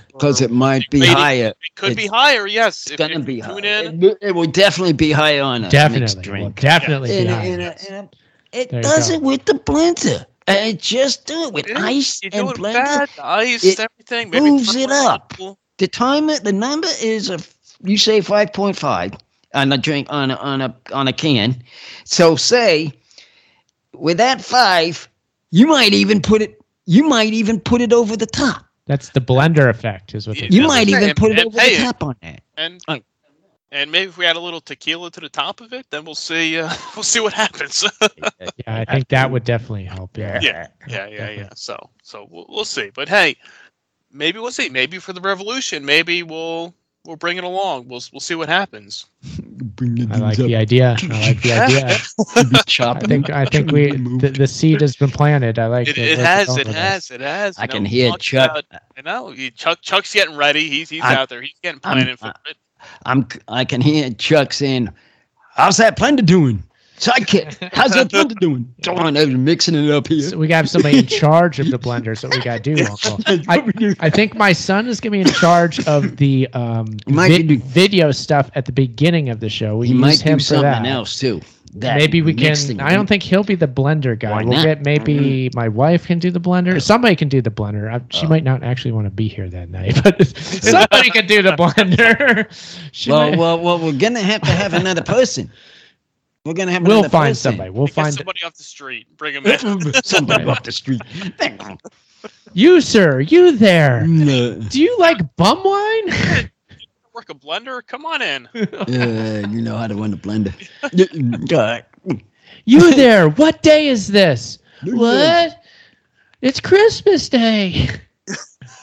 Because it might be Maybe- higher. It could be higher. Yes, It's gonna be Tune higher. in. It, it will definitely be higher on a mixed Definitely. Will drink. definitely be In a- high. in a- in it There does go. it with the blender. And just do it with It is. ice You and blender. bad, the ice, it everything. Maybe moves it up. people. The timer, the number is a. You say five point five on a drink on a, on a on a can. So say with that five, you might even put it. You might even put it over the top. That's the blender effect, is what You that's might even saying. put it over hey, the top on that. And Right. and maybe if we add a little tequila to the top of it, then we'll see. Uh, [laughs] we'll see what happens. [laughs] Yeah, I think that would definitely help. Yeah. yeah, yeah, yeah, yeah. So so we'll, we'll see. But hey, maybe we'll see. Maybe for the revolution, maybe we'll we'll bring it along. We'll we'll see what happens. I like the idea. I like the idea. [laughs] chopping, I think I think we the, the seed has been planted. I like It, the- it has, it has, it has. I you know, can hear Chuck. about- I know Chuck. Chuck's getting ready. He's he's I'm- out there. He's getting I'm- for I- it. I'm. I can hear Chuck saying, "How's that blender doing?" Sidekick, how's that blender doing? Come on, they're mixing it up here. So we got to have somebody in charge of the blender. So we got to do, Uncle. I, I think my son is going to be in charge of the um, He vid- do- video stuff at the beginning of the show. We he use might him do for something that. else too. That maybe we can. mixing I don't think he'll be the blender guy. Why we'll not? get maybe my wife can do the blender. Somebody can do the blender. I, she Oh. might not actually want to be here that night, [laughs] but somebody can do the blender. [laughs] Well, might- well, well, we're gonna have to have another person. We're gonna have we'll find person. somebody. We'll Get find somebody off the street. Bring him [laughs] in. somebody off the street. [laughs] you, sir. You there? No. Do you like bum wine? [laughs] Work a blender. Come on in. Uh, you know how to run a blender. You there? What day is this? What? It's Christmas Day.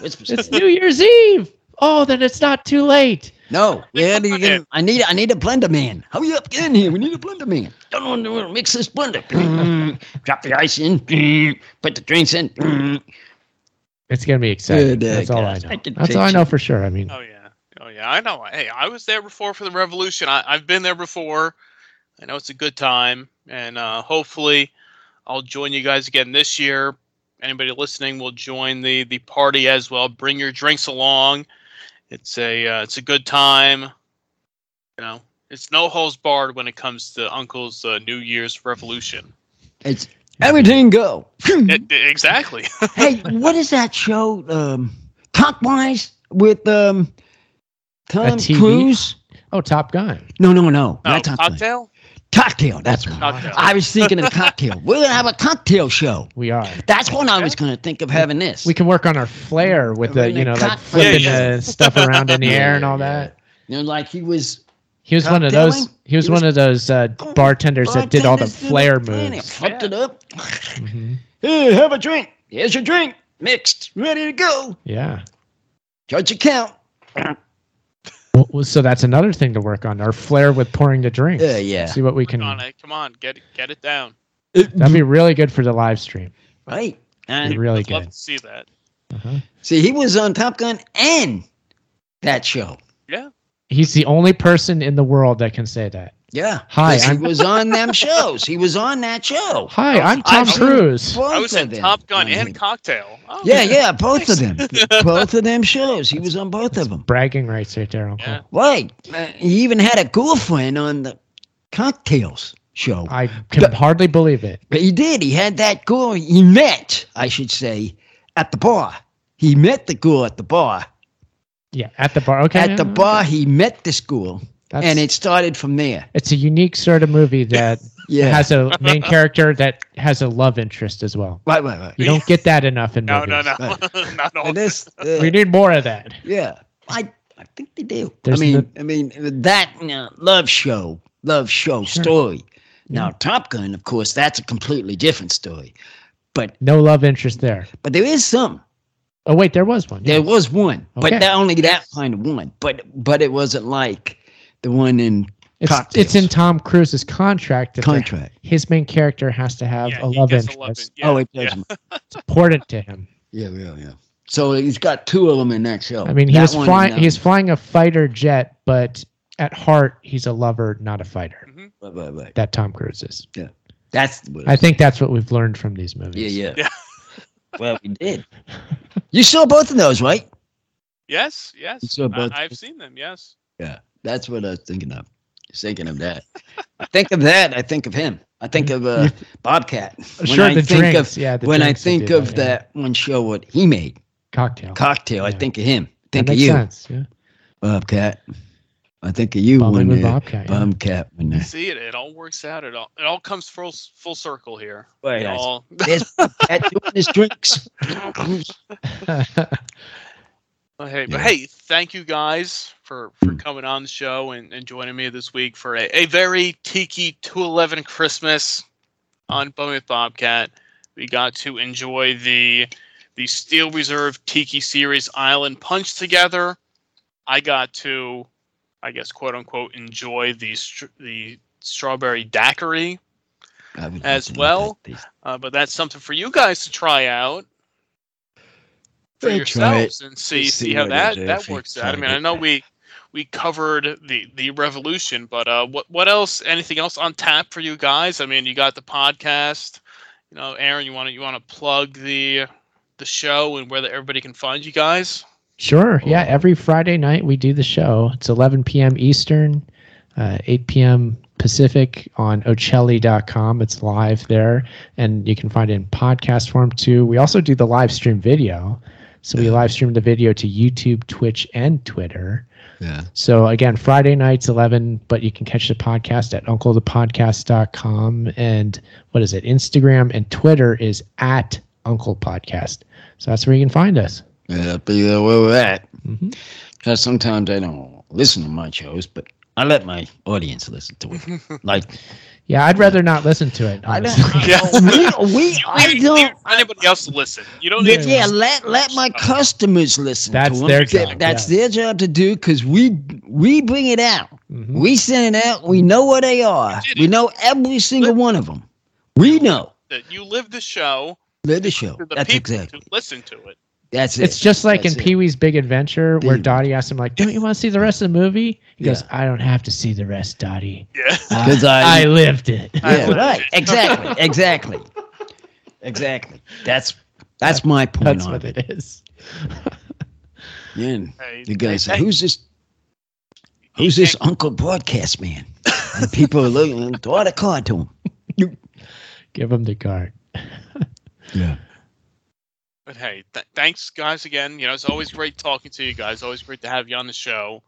It's- It's New Year's Eve. Oh, then it's not too late. No, yeah, you Come get? on I need, I need a blender man. Hurry up, get in here. We need a blender man. Don't want to mix this blender. Mm. Drop the ice in. Put the drinks in. It's gonna be exciting. Good, uh, That's all I know. I That's all I know for sure. I mean, Oh yeah. Oh yeah. I know. Hey, I was there before for the revolution. I, I've been there before. I know it's a good time, and uh, hopefully, I'll join you guys again this year. Anybody listening will join the the party as well. Bring your drinks along. It's a uh, it's a good time. You know, it's no holes barred when it comes to Uncle's uh, New Year's revolution. It's everything go. It- exactly. [laughs] hey, what is that show? Um, Cockwise with um, Tom TV? Cruise? Oh, Top Gun. No, no, no. Oh, not Top Gun. cocktail. Cocktail. That's what Cocktail. I was thinking of cocktail. [laughs] We're gonna have a cocktail show. We are. That's when I was gonna think of having this. We can work on our flair with the, Right, you know, like flipping Yeah, the stuff around in the air and all that. You know, like he was He was one of those. He was He was- one of those uh, bartenders that did all the bartenders doing flair planning. moves. Flipped it up. Mhm. Hey, have a drink. Here's your drink. Mixed. Ready to go. Yeah. Judge account. Well, well, so that's another thing to work on. Our flair with pouring the drinks. Yeah, yeah. See what we can. Come on, can. eh, come on, get it, get it down. That'd be really good for the live stream. Right. Be And really I'd love good. to see that. Uh-huh. see, he was on Top Gun and that show. Yeah. He's the only person in the world that can say that. Yeah. Hi. he I'm- was on them shows. He was on that show. Hi, I'm Tom I've seen Cruise. both I was of in them. Top Gun I and Cocktail. Oh, Yeah, yeah, both of them. [laughs] both of them shows. He was on both of them. Bragging rights right there, Uncle. Yeah. Right. Uh, he even had a girlfriend on the cocktails show. I can But- hardly believe it. But he did. He had that girl he met, I should say, at the bar. He met the girl at the bar. Yeah, at the bar. Okay. At the bar, he met this girl, that's- and it started from there. it's a unique sort of movie that [laughs] Yeah. has a main character that has a love interest as well. right, right, right. You don't get that enough in No, movies. no, no, no. [laughs] not all. This, uh, We need more of that. yeah, I, I think they do. There's I mean, the- I mean that you know, love show, love show Sure. story. Now, Top Gun, of course, that's a completely different story. But No love interest there. but there is some. Oh wait, there was one. There was one, but Okay. not only that kind of one. But but it wasn't like the one in It's Cocktails. it's in Tom Cruise's contract that the- contract. his main character has to have Yeah, a love gets a interest. love in- yeah, oh, it doesn't. [laughs] It's important to him. Yeah, yeah, yeah. So he's got two of them in that show. I mean, he was flying. He's flying a fighter jet, but at heart, he's a lover, not a fighter. Mhm. Right, right, right. That Tom Cruise is. Yeah, that's what I think that's what we've learned from these movies. Yeah, yeah. Yeah. [laughs] well, we did. [laughs] You saw both of those, right? Yes, yes. You saw both- I, I've seen them. Yes. Yeah, that's what I was thinking of. Thinking of that. I think of that. I think of him. I think of uh, Bobcat. When Sure, I the think drinks. of yeah, the when I that think do of yeah. that one show what he made, cocktail. Cocktail. I think of him. that Think of makes you, sense. Yeah. Bobcat. I think of you Bumming when uh, Bobcat. yeah. Bobcat when uh, See it. It all works out. It all. It all comes full full circle here. Wait, It all. there's [laughs] Bobcat doing his drinks. [laughs] [laughs] Hey, but hey, thank you guys for for coming on the show and, and joining me this week for a, a very tiki 211 Christmas on Bumming with Bobcat. We got to enjoy the the Steel Reserve Tiki Series Island Punch together. I got to, I guess, quote unquote, enjoy the the strawberry daiquiri. As well, that. Uh, but that's something for you guys to try out for Yeah, yourselves and see see, see how that that works out. I mean, I know we we covered the the revolution, but uh, what what else? Anything else on tap for you guys? I mean, you got the podcast. You know, Aaron, you want to you want to plug the the show and where the, everybody can find you guys? Sure. Yeah. Every Friday night we do the show. It's 11 p.m. Eastern, uh, 8 p.m. Pacific on Ochelli.com. It's live there, and you can find it in podcast form too. We also do the live stream video. So we live stream the video to YouTube, Twitch, and Twitter. Yeah. So again, Friday nights 11, but you can catch the podcast at unclethepodcast.com. And what is it? Instagram and Twitter is at Uncle Podcast. So that's where you can find us. Yeah, be there where we're at. Mhm. Because sometimes I don't listen to my shows, but I let my audience listen to it. [laughs] like Yeah, I'd rather not listen to it. I don't. [laughs] Yeah. we, we [laughs] I Leave- don't. anybody else to listen. You don't Yeah, need to yeah, let let my customers listen. That's to 'em. their That- job, That's yeah. their job to do because we we bring it out. Mhm. We send it out. We know where they are. We know every single one of them. We know. that you live the show They're the show. the That's exactly. to listen to it. That's it. It's just like That's in. Pee Wee's Big Adventure, where Big Dottie asks him, like, "Don't you want to see the rest of the movie?" He goes, "I don't have to see the rest, Dottie. Yeah. Uh, [laughs] because I I, lived it." yeah, right. Exactly. [laughs] Exactly. Exactly. That's that's my point That's on what it. it is. [laughs] Yeah, Hey, the guy hey, said, hey, "Who's this? Who's this Uncle Broadcast man?" And people are looking. Throw the card to him. Give him the card. Yeah. But hey, th- thanks guys again. You know, it's always great talking to you guys. Always great to have you on the show.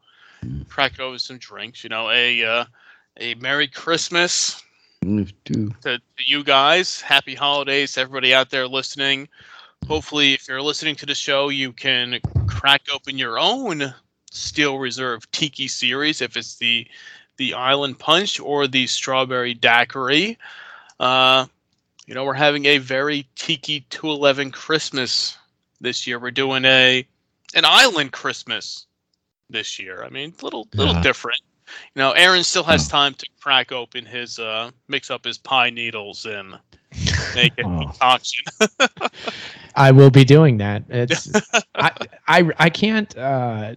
Crack over some drinks. You know, a uh, a Merry Christmas To to, you guys. Happy holidays to everybody out there listening. Hopefully, if you're listening to the show, you can crack open your own Steel Reserve Tiki series, if it's the the Island Punch or the Strawberry Daiquiri. Uh, you know, we're having a very Tiki 211 Christmas this year. We're doing a an Island Christmas this year. I mean, little little Yeah. different. You know, Aaron still has Oh. time to crack open his uh mix up his pine needles and [laughs] make a Oh. concoction. I will be doing that. It's [laughs] I, I I can't uh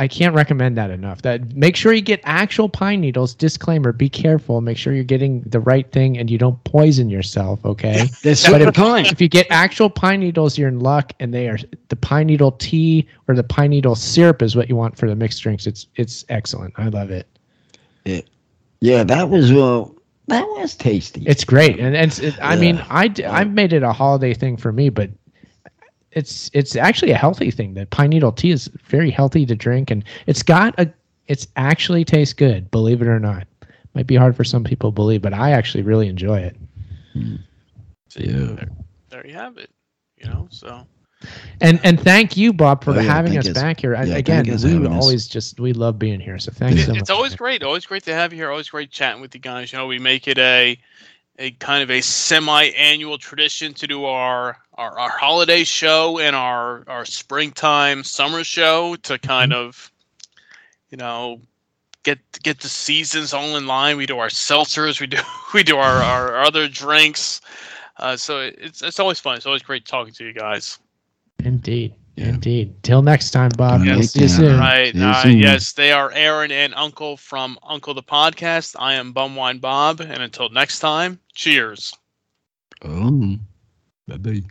I can't recommend that enough. That make sure you get actual pine needles. Disclaimer: Be careful. Make sure you're getting the right thing and you don't poison yourself. Okay. [laughs] the But if, kind. if you get actual pine needles, you're in luck, and they are the pine needle tea or the pine needle syrup is what you want for the mixed drinks. It's it's excellent. I love it. Yeah, that was uh, that was tasty. It's great, and, and it's, it, I mean, Yeah. I I made it a holiday thing for me, but it's it's actually a healthy thing. That pine needle tea is very healthy to drink, and it's got a it's actually tastes good. Believe it or not, might be hard for some people to believe, but I actually really enjoy it. So, Yeah. there, there you have it. You know, so And and thank you, Bob, for Oh, yeah, having us us. back here. Yeah, again, we having us. always just we love being here. So thanks so much. it's always great. Always great to have you here. Always great chatting with you guys. You know, we make it a a kind of a semi-annual tradition to do our our, our holiday show and our our springtime summer show to kind of you know get get the seasons all in line. We do our seltzers. We do [laughs] we do our our other drinks. Uh, so it's it's always fun. It's always great talking to you guys. Indeed, Yeah. indeed. Till next time, Bob. Yeah, We'll see you soon. Right. See you Uh, soon. yes, they are Aaron and Uncle from Uncle the Podcast. I am Bum Wine Bob. And until next time, cheers. Oh, bye bye.